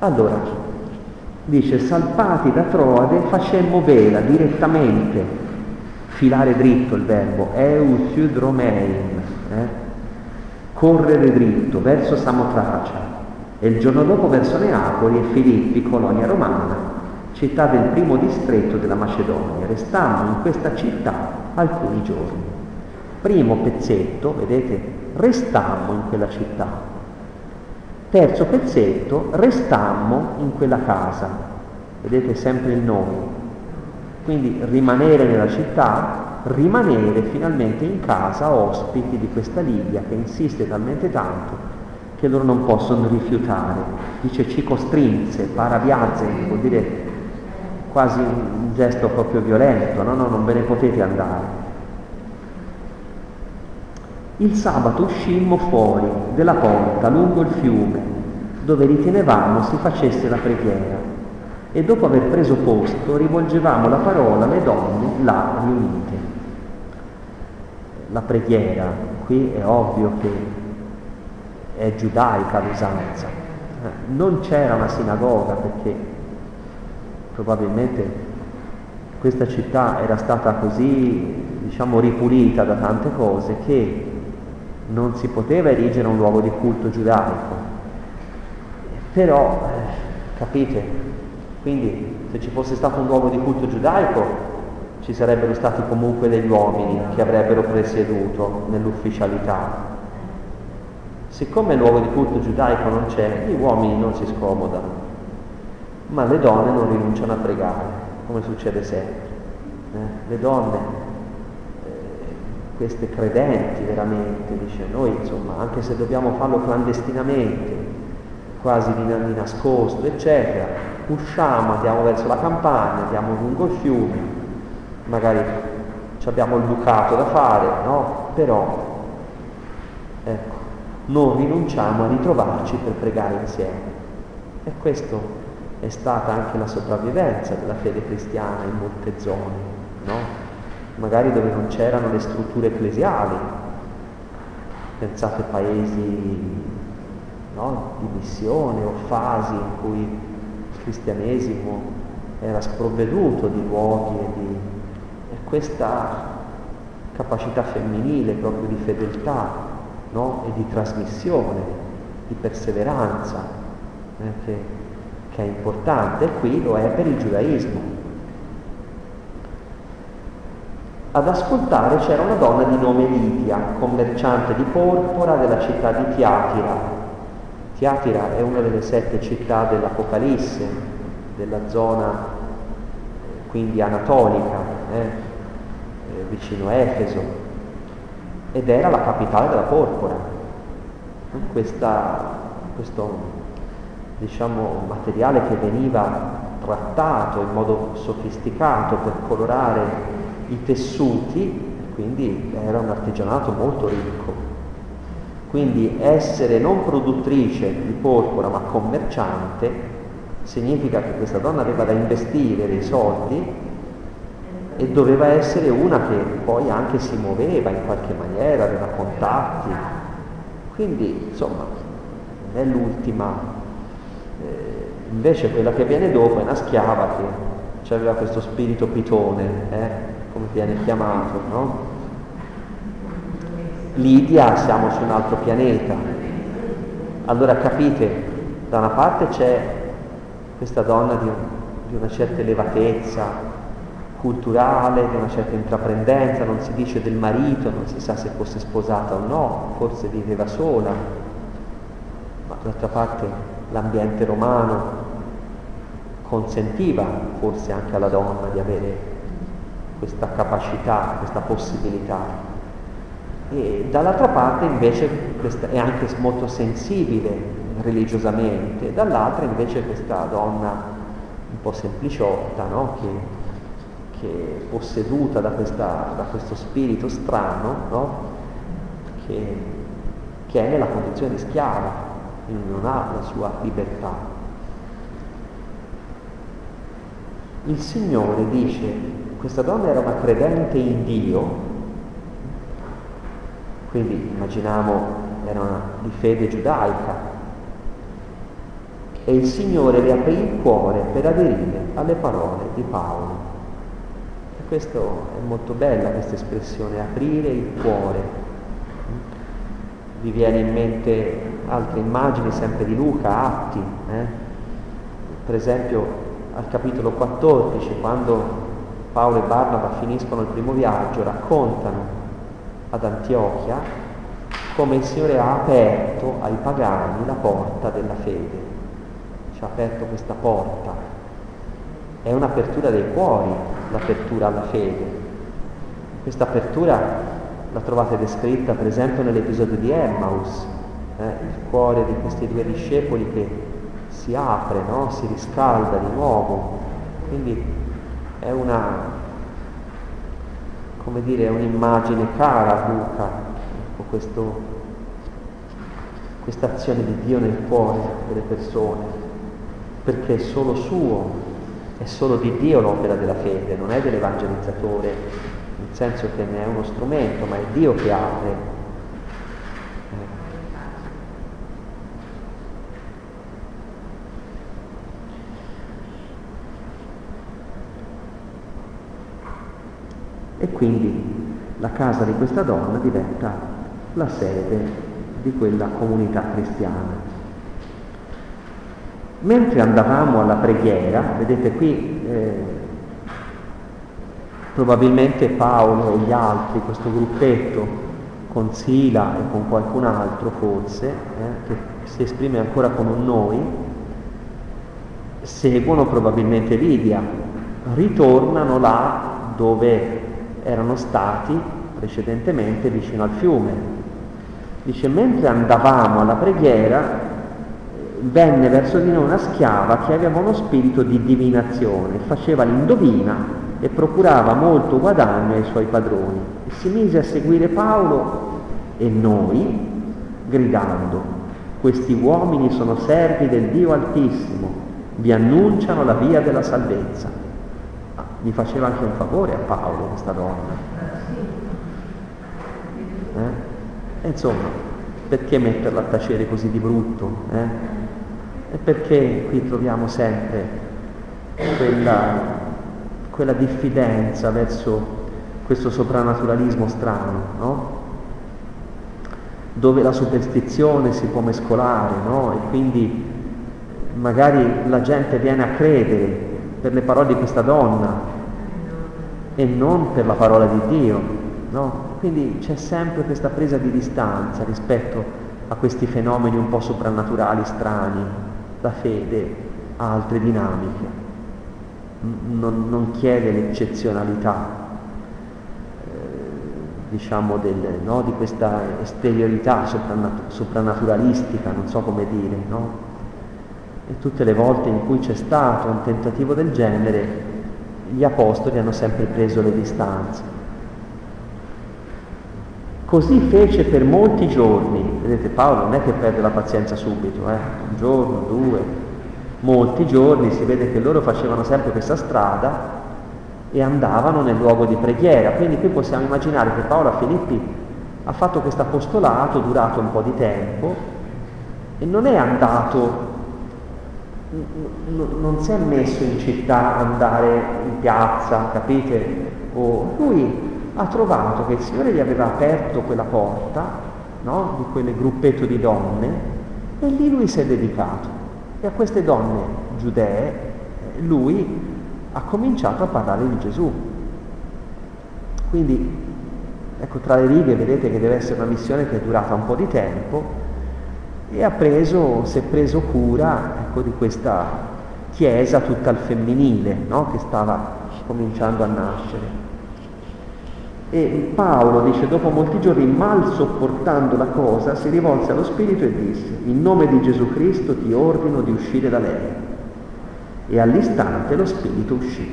Allora, dice, salpati da Troade facemmo vela direttamente, filare dritto il verbo, eusiudromein, eh? correre dritto verso Samotracia e il giorno dopo verso Neapoli e Filippi, colonia romana, città del primo distretto della Macedonia. Restammo in questa città alcuni giorni. Primo pezzetto, vedete, restammo in quella città. Terzo pezzetto, restammo in quella casa. Vedete sempre il nome. Quindi rimanere nella città, rimanere finalmente in casa ospiti di questa Libia che insiste talmente tanto che loro non possono rifiutare. Dice ci costrinse, paraviazze, vuol dire quasi un gesto proprio violento, no, no, non ve ne potete andare. Il sabato uscimmo fuori della porta lungo il fiume, dove ritenevamo si facesse la preghiera, e dopo aver preso posto rivolgevamo la parola alle donne là riunite. La preghiera, qui è ovvio che è giudaica l'usanza, non c'era una sinagoga perché probabilmente questa città era stata così, diciamo, ripulita da tante cose che non si poteva erigere un luogo di culto giudaico. Però, eh, capite, quindi se ci fosse stato un luogo di culto giudaico ci sarebbero stati comunque degli uomini che avrebbero presieduto nell'ufficialità. Siccome il luogo di culto giudaico non c'è, gli uomini non si scomodano, ma le donne non rinunciano a pregare, come succede sempre. Eh? Le donne queste credenti veramente, dice noi insomma, anche se dobbiamo farlo clandestinamente, quasi di, di nascosto, eccetera, usciamo, andiamo verso la campagna, andiamo lungo il fiume, magari abbiamo il bucato da fare, no? Però, ecco, non rinunciamo a ritrovarci per pregare insieme. E questo è stata anche la sopravvivenza della fede cristiana in molte zone, no? magari dove non c'erano le strutture ecclesiali, pensate a paesi no, di missione o fasi in cui il cristianesimo era sprovveduto di luoghi e, di, e questa capacità femminile proprio di fedeltà no, e di trasmissione, di perseveranza, eh, che, che è importante e qui lo è per il giudaismo. Ad ascoltare c'era una donna di nome Lidia, commerciante di porpora della città di Tiatira. Tiatira è una delle sette città dell'Apocalisse, della zona quindi anatolica, eh, eh, vicino Efeso, ed era la capitale della porpora. Questa, questo diciamo, materiale che veniva trattato in modo sofisticato per colorare i tessuti, quindi era un artigianato molto ricco. Quindi essere non produttrice di porpora ma commerciante significa che questa donna aveva da investire dei soldi e doveva essere una che poi anche si muoveva in qualche maniera, aveva contatti. Quindi insomma non è l'ultima, eh, invece quella che viene dopo è una schiava che aveva questo spirito pitone. Eh? come viene chiamato, no? Lidia siamo su un altro pianeta. Allora capite, da una parte c'è questa donna di, un, di una certa elevatezza culturale, di una certa intraprendenza, non si dice del marito, non si sa se fosse sposata o no, forse viveva sola, ma d'altra parte l'ambiente romano consentiva forse anche alla donna di avere questa capacità, questa possibilità. E dall'altra parte invece è anche molto sensibile religiosamente, dall'altra invece questa donna un po' sempliciotta, no? che che è posseduta da, questa, da questo spirito strano, no? che, che è nella condizione di schiava, quindi non ha la sua libertà. Il Signore dice, questa donna era una credente in Dio, quindi immaginiamo era una, di fede giudaica, e il Signore le aprì il cuore per aderire alle parole di Paolo. Questo è molto bella questa espressione, aprire il cuore. Vi viene in mente altre immagini sempre di Luca, Atti, eh? per esempio al capitolo 14, quando Paolo e Barnaba finiscono il primo viaggio, raccontano ad Antiochia come il Signore ha aperto ai pagani la porta della fede ci ha aperto questa porta. È un'apertura dei cuori, l'apertura alla fede. Questa apertura la trovate descritta per esempio nell'episodio di Emmaus, eh, il cuore di questi due discepoli che si apre, no? si riscalda di nuovo. Quindi è una, come dire, un'immagine cara a Luca, ecco, questa azione di Dio nel cuore delle persone perché è solo suo, è solo di Dio l'opera della fede, non è dell'evangelizzatore, nel senso che ne è uno strumento, ma è Dio che apre. E quindi la casa di questa donna diventa la sede di quella comunità cristiana. Mentre andavamo alla preghiera, vedete qui eh, probabilmente Paolo e gli altri, questo gruppetto con Sila e con qualcun altro forse, eh, che si esprime ancora con un noi, seguono probabilmente Lidia, ritornano là dove erano stati precedentemente vicino al fiume. Dice, mentre andavamo alla preghiera, venne verso di noi una schiava che aveva uno spirito di divinazione, faceva l'indovina e procurava molto guadagno ai suoi padroni. E si mise a seguire Paolo e noi, gridando, questi uomini sono servi del Dio Altissimo, vi annunciano la via della salvezza. Gli faceva anche un favore a Paolo questa donna. Eh? insomma, perché metterla a tacere così di brutto? Eh? E perché qui troviamo sempre quella, quella diffidenza verso questo soprannaturalismo strano, no? dove la superstizione si può mescolare no? e quindi magari la gente viene a credere per le parole di questa donna e non per la parola di Dio. No? Quindi c'è sempre questa presa di distanza rispetto a questi fenomeni un po' soprannaturali, strani la fede ha altre dinamiche, non, non chiede l'eccezionalità, eh, diciamo, del, no, di questa esteriorità sopranat- soprannaturalistica, non so come dire, no? E tutte le volte in cui c'è stato un tentativo del genere, gli apostoli hanno sempre preso le distanze. Così fece per molti giorni. Vedete, Paolo non è che perde la pazienza subito, eh? un giorno, due, molti giorni, si vede che loro facevano sempre questa strada e andavano nel luogo di preghiera. Quindi qui possiamo immaginare che Paolo a Filippi ha fatto questo apostolato durato un po' di tempo e non è andato, non si è messo in città andare in piazza, capite? O lui ha trovato che il Signore gli aveva aperto quella porta, no? di quel gruppetto di donne, e lì lui si è dedicato. E a queste donne giudee lui ha cominciato a parlare di Gesù. Quindi, ecco, tra le righe vedete che deve essere una missione che è durata un po' di tempo e ha preso, si è preso cura ecco, di questa chiesa tutta al femminile, no? che stava cominciando a nascere. E Paolo dice, dopo molti giorni, mal sopportando la cosa, si rivolse allo Spirito e disse, in nome di Gesù Cristo ti ordino di uscire da lei. E all'istante lo Spirito uscì.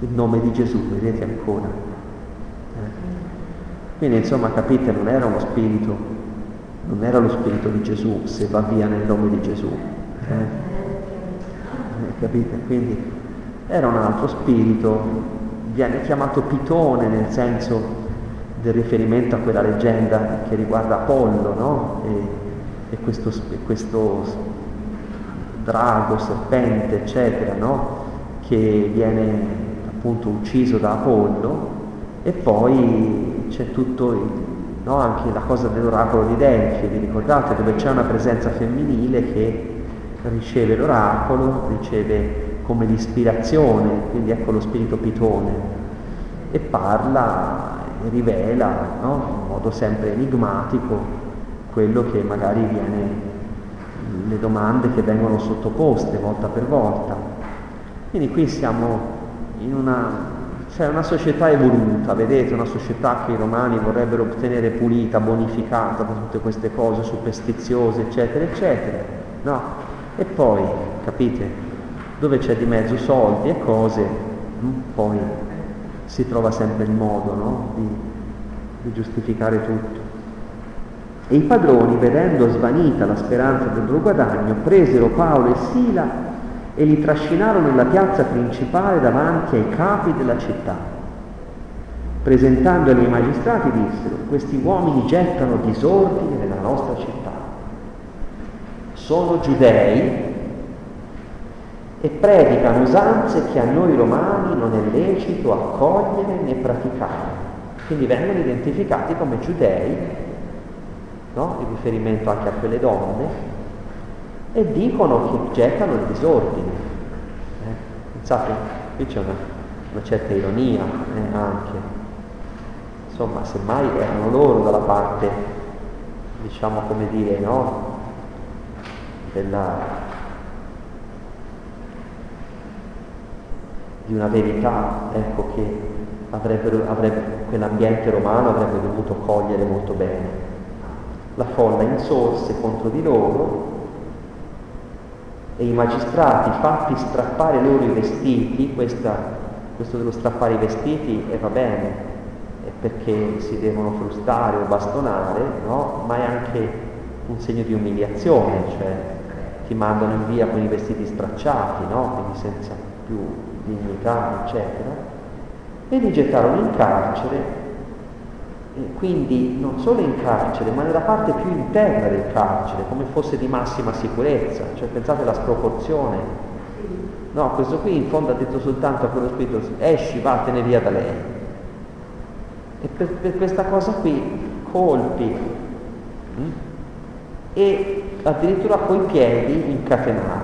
il nome di Gesù, vedete ancora. Eh? Quindi insomma capite, non era uno spirito, non era lo spirito di Gesù se va via nel nome di Gesù. Eh? eh capite? Quindi era un altro spirito, viene chiamato Pitone nel senso del riferimento a quella leggenda che riguarda Apollo, no? E, e questo, questo drago, serpente, eccetera, no? Che viene appunto ucciso da Apollo e poi c'è tutto il, no? anche la cosa dell'oracolo di Delfi, vi ricordate, dove c'è una presenza femminile che riceve l'oracolo, riceve come l'ispirazione, quindi ecco lo spirito pitone, e parla e rivela no? in modo sempre enigmatico quello che magari viene, le domande che vengono sottoposte volta per volta. Quindi qui siamo in una, cioè una società evoluta, vedete, una società che i romani vorrebbero ottenere pulita, bonificata da tutte queste cose superstiziose, eccetera, eccetera. No? E poi, capite, dove c'è di mezzo soldi e cose, poi si trova sempre il modo no? di, di giustificare tutto. E i padroni, vedendo svanita la speranza del loro guadagno, presero Paolo e Sila e li trascinarono nella piazza principale davanti ai capi della città. Presentandoli ai magistrati dissero, questi uomini gettano disordine nella nostra città. Sono giudei e predicano usanze che a noi romani non è lecito accogliere né praticare. Quindi vengono identificati come giudei, no? in riferimento anche a quelle donne, e dicono che gettano il disordine. Eh? Pensate, qui c'è una, una certa ironia eh, anche. Insomma, semmai erano loro dalla parte, diciamo come dire, no? della, di una verità ecco, che avrebbe, quell'ambiente romano avrebbe dovuto cogliere molto bene. La folla insorse contro di loro e i magistrati fatti strappare loro i vestiti, questa, questo dello strappare i vestiti e va bene, è perché si devono frustare o bastonare, no? ma è anche un segno di umiliazione, cioè ti mandano in via con i vestiti stracciati, no? quindi senza più dignità, eccetera, e li gettarono in carcere, quindi non solo in carcere, ma nella parte più interna del carcere, come fosse di massima sicurezza, cioè pensate alla sproporzione. No, questo qui in fondo ha detto soltanto a quello spirito, esci, vattene via da lei. E per, per questa cosa qui, colpi, mh? Hm? e addirittura coi piedi incatenati.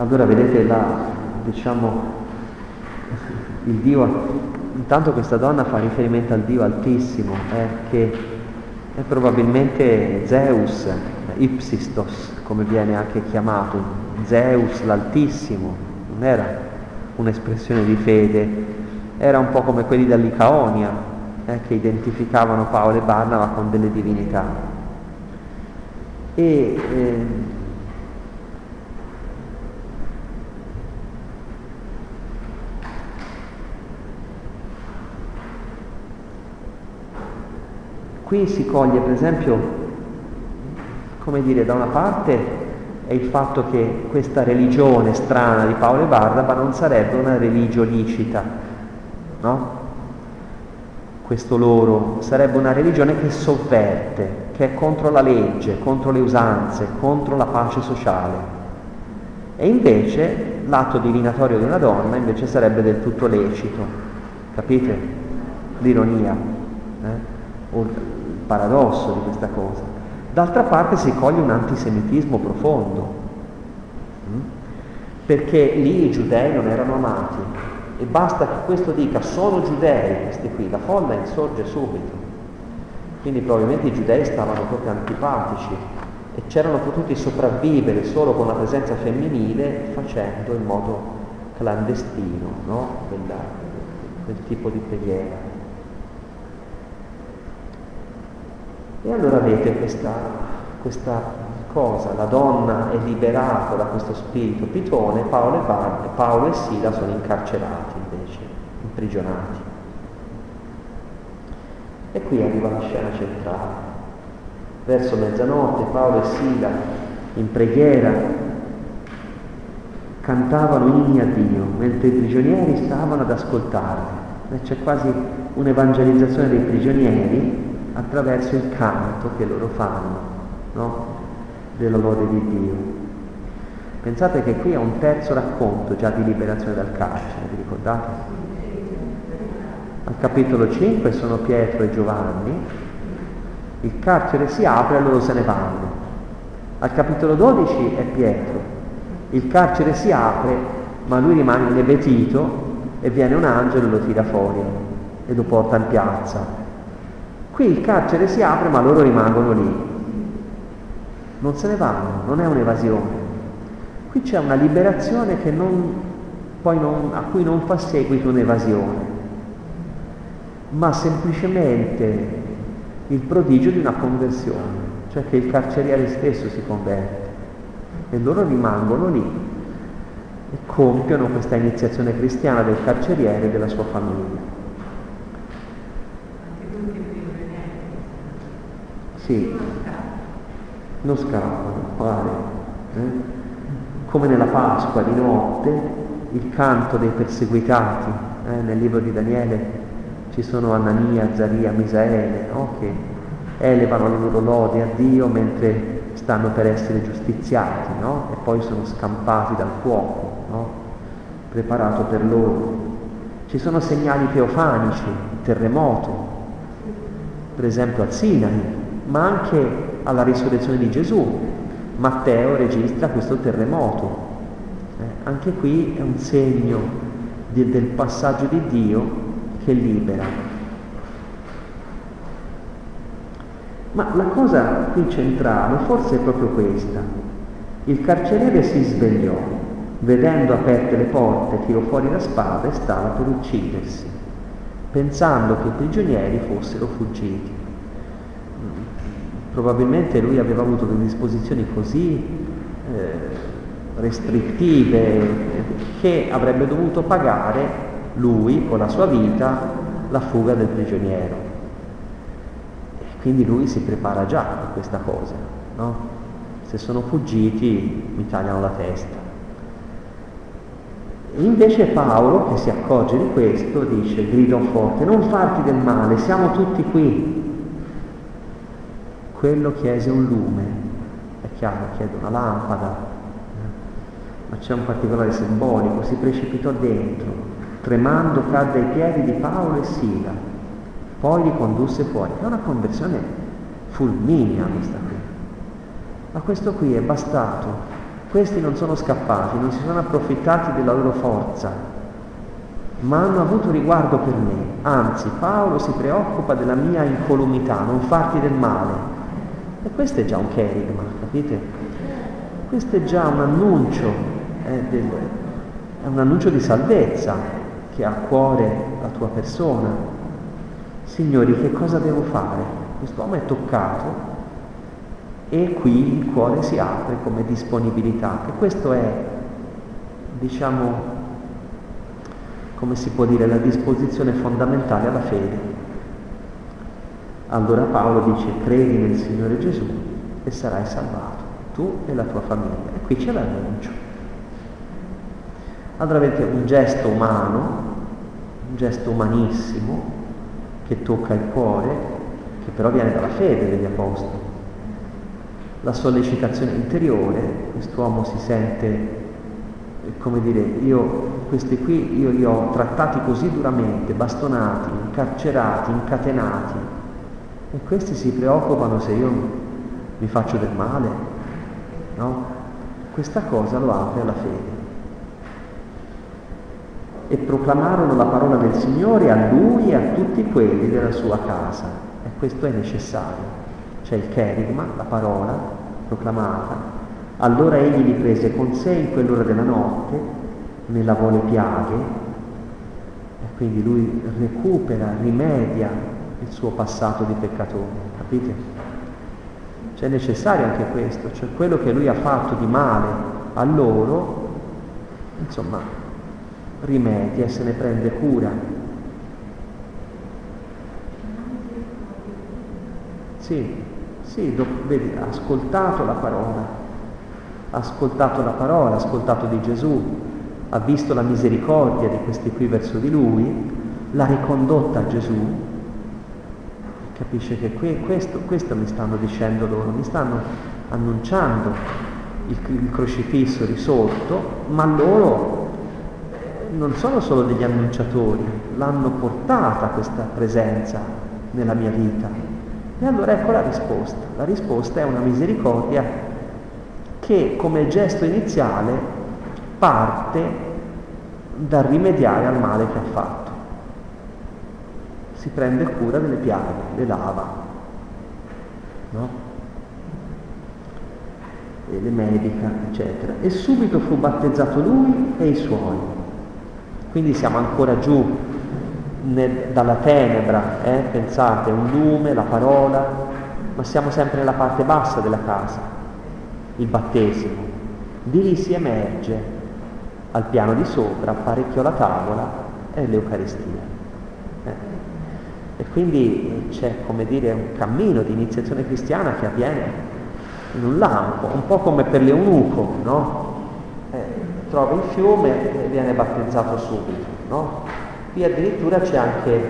Allora vedete la, diciamo, il Dio, intanto questa donna fa riferimento al Dio Altissimo, eh, che è probabilmente Zeus, Ipsistos, come viene anche chiamato, Zeus l'Altissimo, non era un'espressione di fede, era un po' come quelli dell'Icaonia, eh, che identificavano Paolo e Barnava con delle divinità. E, eh, Qui si coglie per esempio, come dire, da una parte è il fatto che questa religione strana di Paolo e Barnaba non sarebbe una religione licita, no? Questo loro sarebbe una religione che sovverte, che è contro la legge, contro le usanze, contro la pace sociale. E invece l'atto divinatorio di una donna invece sarebbe del tutto lecito, capite? L'ironia. Eh? Paradosso di questa cosa. D'altra parte si coglie un antisemitismo profondo, mm? perché lì i giudei non erano amati e basta che questo dica sono giudei questi qui, la folla insorge subito. Quindi probabilmente i giudei stavano proprio antipatici e c'erano potuti sopravvivere solo con la presenza femminile facendo in modo clandestino no? Quella, quel tipo di preghiera. E allora avete questa, questa cosa, la donna è liberata da questo spirito pitone, Paolo e, Bar- Paolo e Sila sono incarcerati invece, imprigionati. E qui arriva la scena centrale. Verso mezzanotte Paolo e Sila in preghiera cantavano inni a Dio, mentre i prigionieri stavano ad ascoltarli. C'è quasi un'evangelizzazione dei prigionieri attraverso il canto che loro fanno, no? della lode di Dio. Pensate che qui è un terzo racconto già di liberazione dal carcere, vi ricordate? Al capitolo 5 sono Pietro e Giovanni, il carcere si apre e loro se ne vanno. Al capitolo 12 è Pietro, il carcere si apre ma lui rimane inebetito e viene un angelo e lo tira fuori e lo porta in piazza. Qui il carcere si apre ma loro rimangono lì. Non se ne vanno, non è un'evasione. Qui c'è una liberazione non, non, a cui non fa seguito un'evasione, ma semplicemente il prodigio di una conversione, cioè che il carceriere stesso si converte e loro rimangono lì e compiono questa iniziazione cristiana del carceriere e della sua famiglia. Sì, non scappano, pare. Eh? Come nella Pasqua di notte, il canto dei perseguitati, eh? nel libro di Daniele ci sono Anania, Zaria, Misaele, no? che elevano le loro lodi a Dio mentre stanno per essere giustiziati no? e poi sono scampati dal fuoco no? preparato per loro. Ci sono segnali teofanici, terremoto, per esempio al Sinai, ma anche alla risurrezione di Gesù. Matteo registra questo terremoto. Eh, anche qui è un segno di, del passaggio di Dio che libera. Ma la cosa qui centrale forse è proprio questa. Il carceriere si svegliò, vedendo aperte le porte, tirò fuori la spada e stava per uccidersi, pensando che i prigionieri fossero fuggiti. Probabilmente lui aveva avuto delle disposizioni così eh, restrittive che avrebbe dovuto pagare lui con la sua vita la fuga del prigioniero. Quindi lui si prepara già a questa cosa, no? Se sono fuggiti mi tagliano la testa. E invece Paolo, che si accorge di questo, dice, gridò forte, non farti del male, siamo tutti qui. Quello chiese un lume, è chiaro, chiede una lampada, ma c'è un particolare simbolico, si precipitò dentro, tremando cadde ai piedi di Paolo e Sila poi li condusse fuori. È una conversione fulminea questa qui. Ma questo qui è bastato. Questi non sono scappati, non si sono approfittati della loro forza, ma hanno avuto riguardo per me. Anzi, Paolo si preoccupa della mia incolumità, non farti del male. E questo è già un kerigma, capite? Questo è già un annuncio, eh, del, è un annuncio di salvezza che ha a cuore la tua persona, Signori, che cosa devo fare? Quest'uomo è toccato e qui il cuore si apre come disponibilità. E questo è, diciamo, come si può dire, la disposizione fondamentale alla fede. Allora Paolo dice, credi nel Signore Gesù e sarai salvato, tu e la tua famiglia. E qui c'è l'annuncio. Allora avete un gesto umano, un gesto umanissimo, che tocca il cuore, che però viene dalla fede degli apostoli. La sollecitazione interiore, quest'uomo si sente, come dire, io questi qui io li ho trattati così duramente, bastonati, incarcerati, incatenati, e questi si preoccupano se io mi faccio del male, no? Questa cosa lo apre alla fede e proclamarono la parola del Signore a lui e a tutti quelli della sua casa. E questo è necessario. C'è il cherigma, la parola proclamata. Allora egli li prese con sé in quell'ora della notte, ne lavò le piaghe, e quindi lui recupera, rimedia il suo passato di peccatore, capite? Cioè è necessario anche questo, cioè quello che lui ha fatto di male a loro, insomma, rimedia e se ne prende cura. Sì, sì, dopo, vedi, ha ascoltato la parola, ha ascoltato la parola, ha ascoltato di Gesù, ha visto la misericordia di questi qui verso di lui, l'ha ricondotta a Gesù Capisce che que, questo, questo, mi stanno dicendo loro, mi stanno annunciando il, il crocifisso risorto, ma loro non sono solo degli annunciatori, l'hanno portata questa presenza nella mia vita. E allora ecco la risposta. La risposta è una misericordia che come gesto iniziale parte dal rimediare al male che ha fatto si prende cura delle piaghe, le lava, no? e le medica, eccetera. E subito fu battezzato lui e i suoi. Quindi siamo ancora giù nel, dalla tenebra, eh? pensate, un lume, la parola, ma siamo sempre nella parte bassa della casa, il battesimo. Di lì si emerge al piano di sopra, apparecchio la tavola e l'Eucaristia. E quindi c'è, come dire, un cammino di iniziazione cristiana che avviene in un lampo, un po' come per l'eunuco, no? Eh, trova il fiume e viene battezzato subito, no? Qui addirittura c'è anche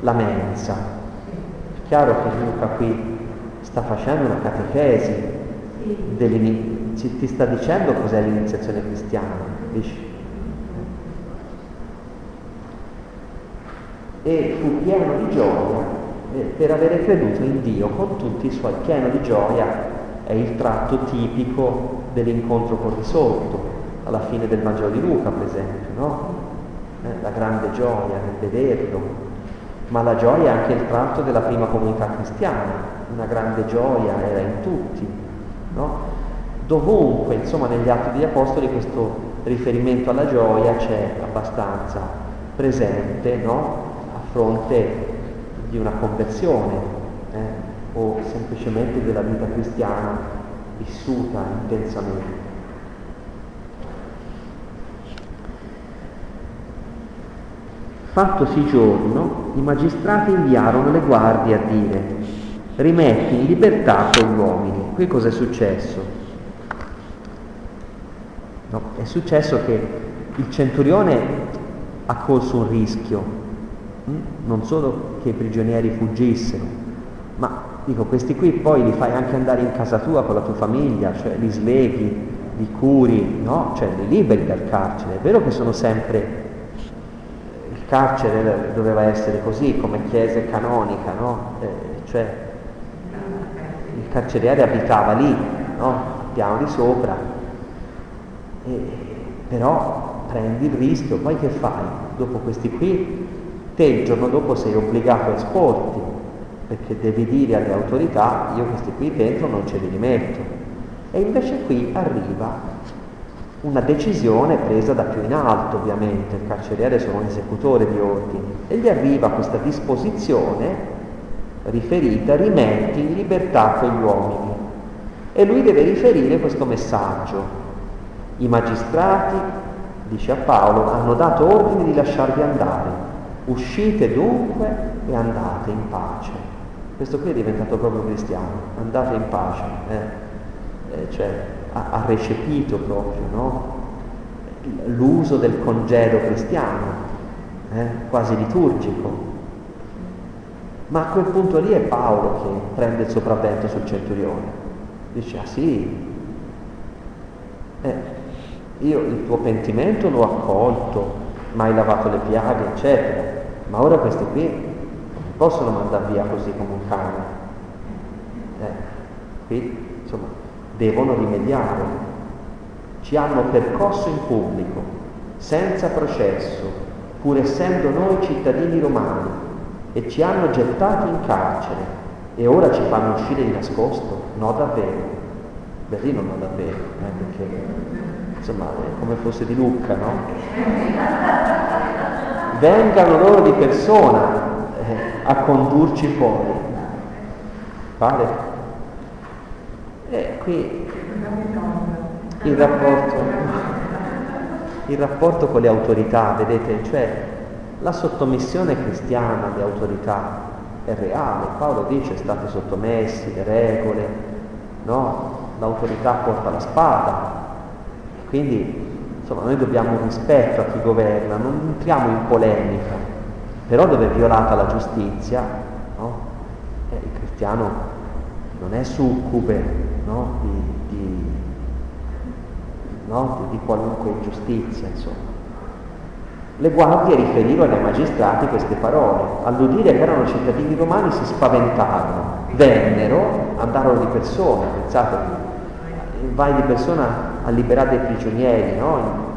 la mensa. È chiaro che Luca qui sta facendo una catechesi, ti sta dicendo cos'è l'iniziazione cristiana, capisci? E fu pieno di gioia eh, per avere creduto in Dio con tutti i suoi. Pieno di gioia è il tratto tipico dell'incontro con risorto, alla fine del Vangelo di Luca, per esempio, no? eh, la grande gioia nel vederlo, ma la gioia è anche il tratto della prima comunità cristiana, una grande gioia era in tutti, no? Dovunque, insomma, negli atti degli Apostoli questo riferimento alla gioia c'è abbastanza presente, no? Fronte di una conversione eh, o semplicemente della vita cristiana vissuta intensamente. Fattosi giorno, i magistrati inviarono le guardie a dire rimetti in libertà quegli uomini. Qui cosa è successo? No, è successo che il centurione ha corso un rischio? Non solo che i prigionieri fuggissero, ma dico, questi qui poi li fai anche andare in casa tua con la tua famiglia, cioè li sleghi, li curi, no? Cioè li liberi dal carcere. È vero che sono sempre, il carcere doveva essere così, come chiesa canonica, no? Eh, cioè il carceriere abitava lì, no? piano di sopra, e, però prendi il rischio, poi che fai? Dopo questi qui te il giorno dopo sei obbligato a esporti, perché devi dire alle autorità, io questi qui dentro non ce li rimetto. E invece qui arriva una decisione presa da più in alto, ovviamente, il carceriere sono un esecutore di ordini, e gli arriva questa disposizione riferita, rimetti in libertà quegli uomini. E lui deve riferire questo messaggio. I magistrati, dice a Paolo, hanno dato ordine di lasciarvi andare Uscite dunque e andate in pace. Questo qui è diventato proprio cristiano, andate in pace, eh? Eh, cioè ha, ha, recepito proprio no? l'uso del congedo cristiano, eh? quasi liturgico. Ma a quel punto lì è Paolo che prende il sopravvento sul centurione. Dice, ah sì, eh, io il tuo pentimento l'ho accolto, mai lavato le piaghe, eccetera. Ma ora questi qui non possono mandare via così come un cane. Eh, qui, insomma, devono rimediare. Ci hanno percosso in pubblico, senza processo, pur essendo noi cittadini romani, e ci hanno gettati in carcere e ora ci fanno uscire di nascosto? No, davvero. Berlino no, davvero, eh, perché insomma è come fosse di Lucca, no? Vengano loro di persona eh, a condurci fuori. Pare? qui il rapporto, il rapporto con le autorità, vedete, cioè la sottomissione cristiana alle autorità è reale. Paolo dice state sottomessi, le regole, no? L'autorità porta la spada. Quindi insomma noi dobbiamo rispetto a chi governa, non entriamo in polemica, però dove è violata la giustizia, no? eh, il cristiano non è succube no? di, di, no? di, qualunque ingiustizia, insomma. Le guardie riferivano ai magistrati queste parole. All'udire che erano cittadini romani si spaventarono, vennero, andarono di persona, pensate, vai di persona a liberare dei prigionieri, no?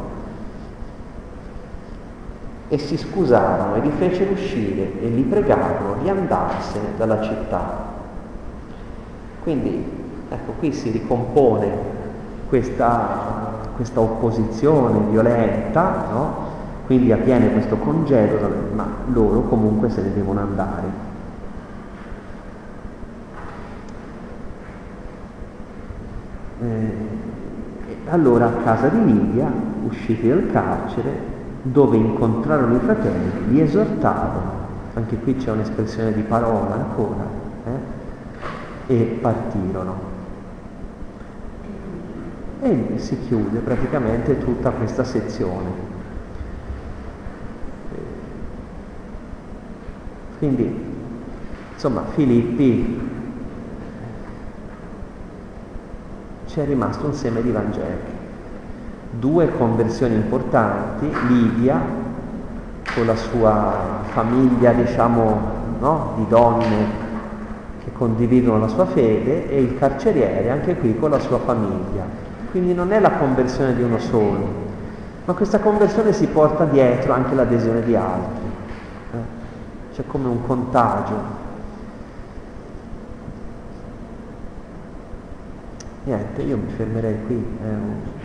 E si scusarono e li fecero uscire e li pregarono di andarsene dalla città. Quindi, ecco, qui si ricompone questa, questa opposizione violenta, no? Quindi avviene questo congedo, ma loro comunque se ne devono andare. Eh, allora a casa di Lidia, usciti dal carcere, dove incontrarono i fratelli, li esortavano, anche qui c'è un'espressione di parola ancora, eh, e partirono. E si chiude praticamente tutta questa sezione. Quindi, insomma, Filippi c'è rimasto un seme di Vangelo. Due conversioni importanti, Lidia con la sua famiglia, diciamo, no? di donne che condividono la sua fede e il carceriere anche qui con la sua famiglia. Quindi non è la conversione di uno solo, ma questa conversione si porta dietro anche l'adesione di altri. Eh? C'è come un contagio. Niente, io mi fermerei qui. Eh.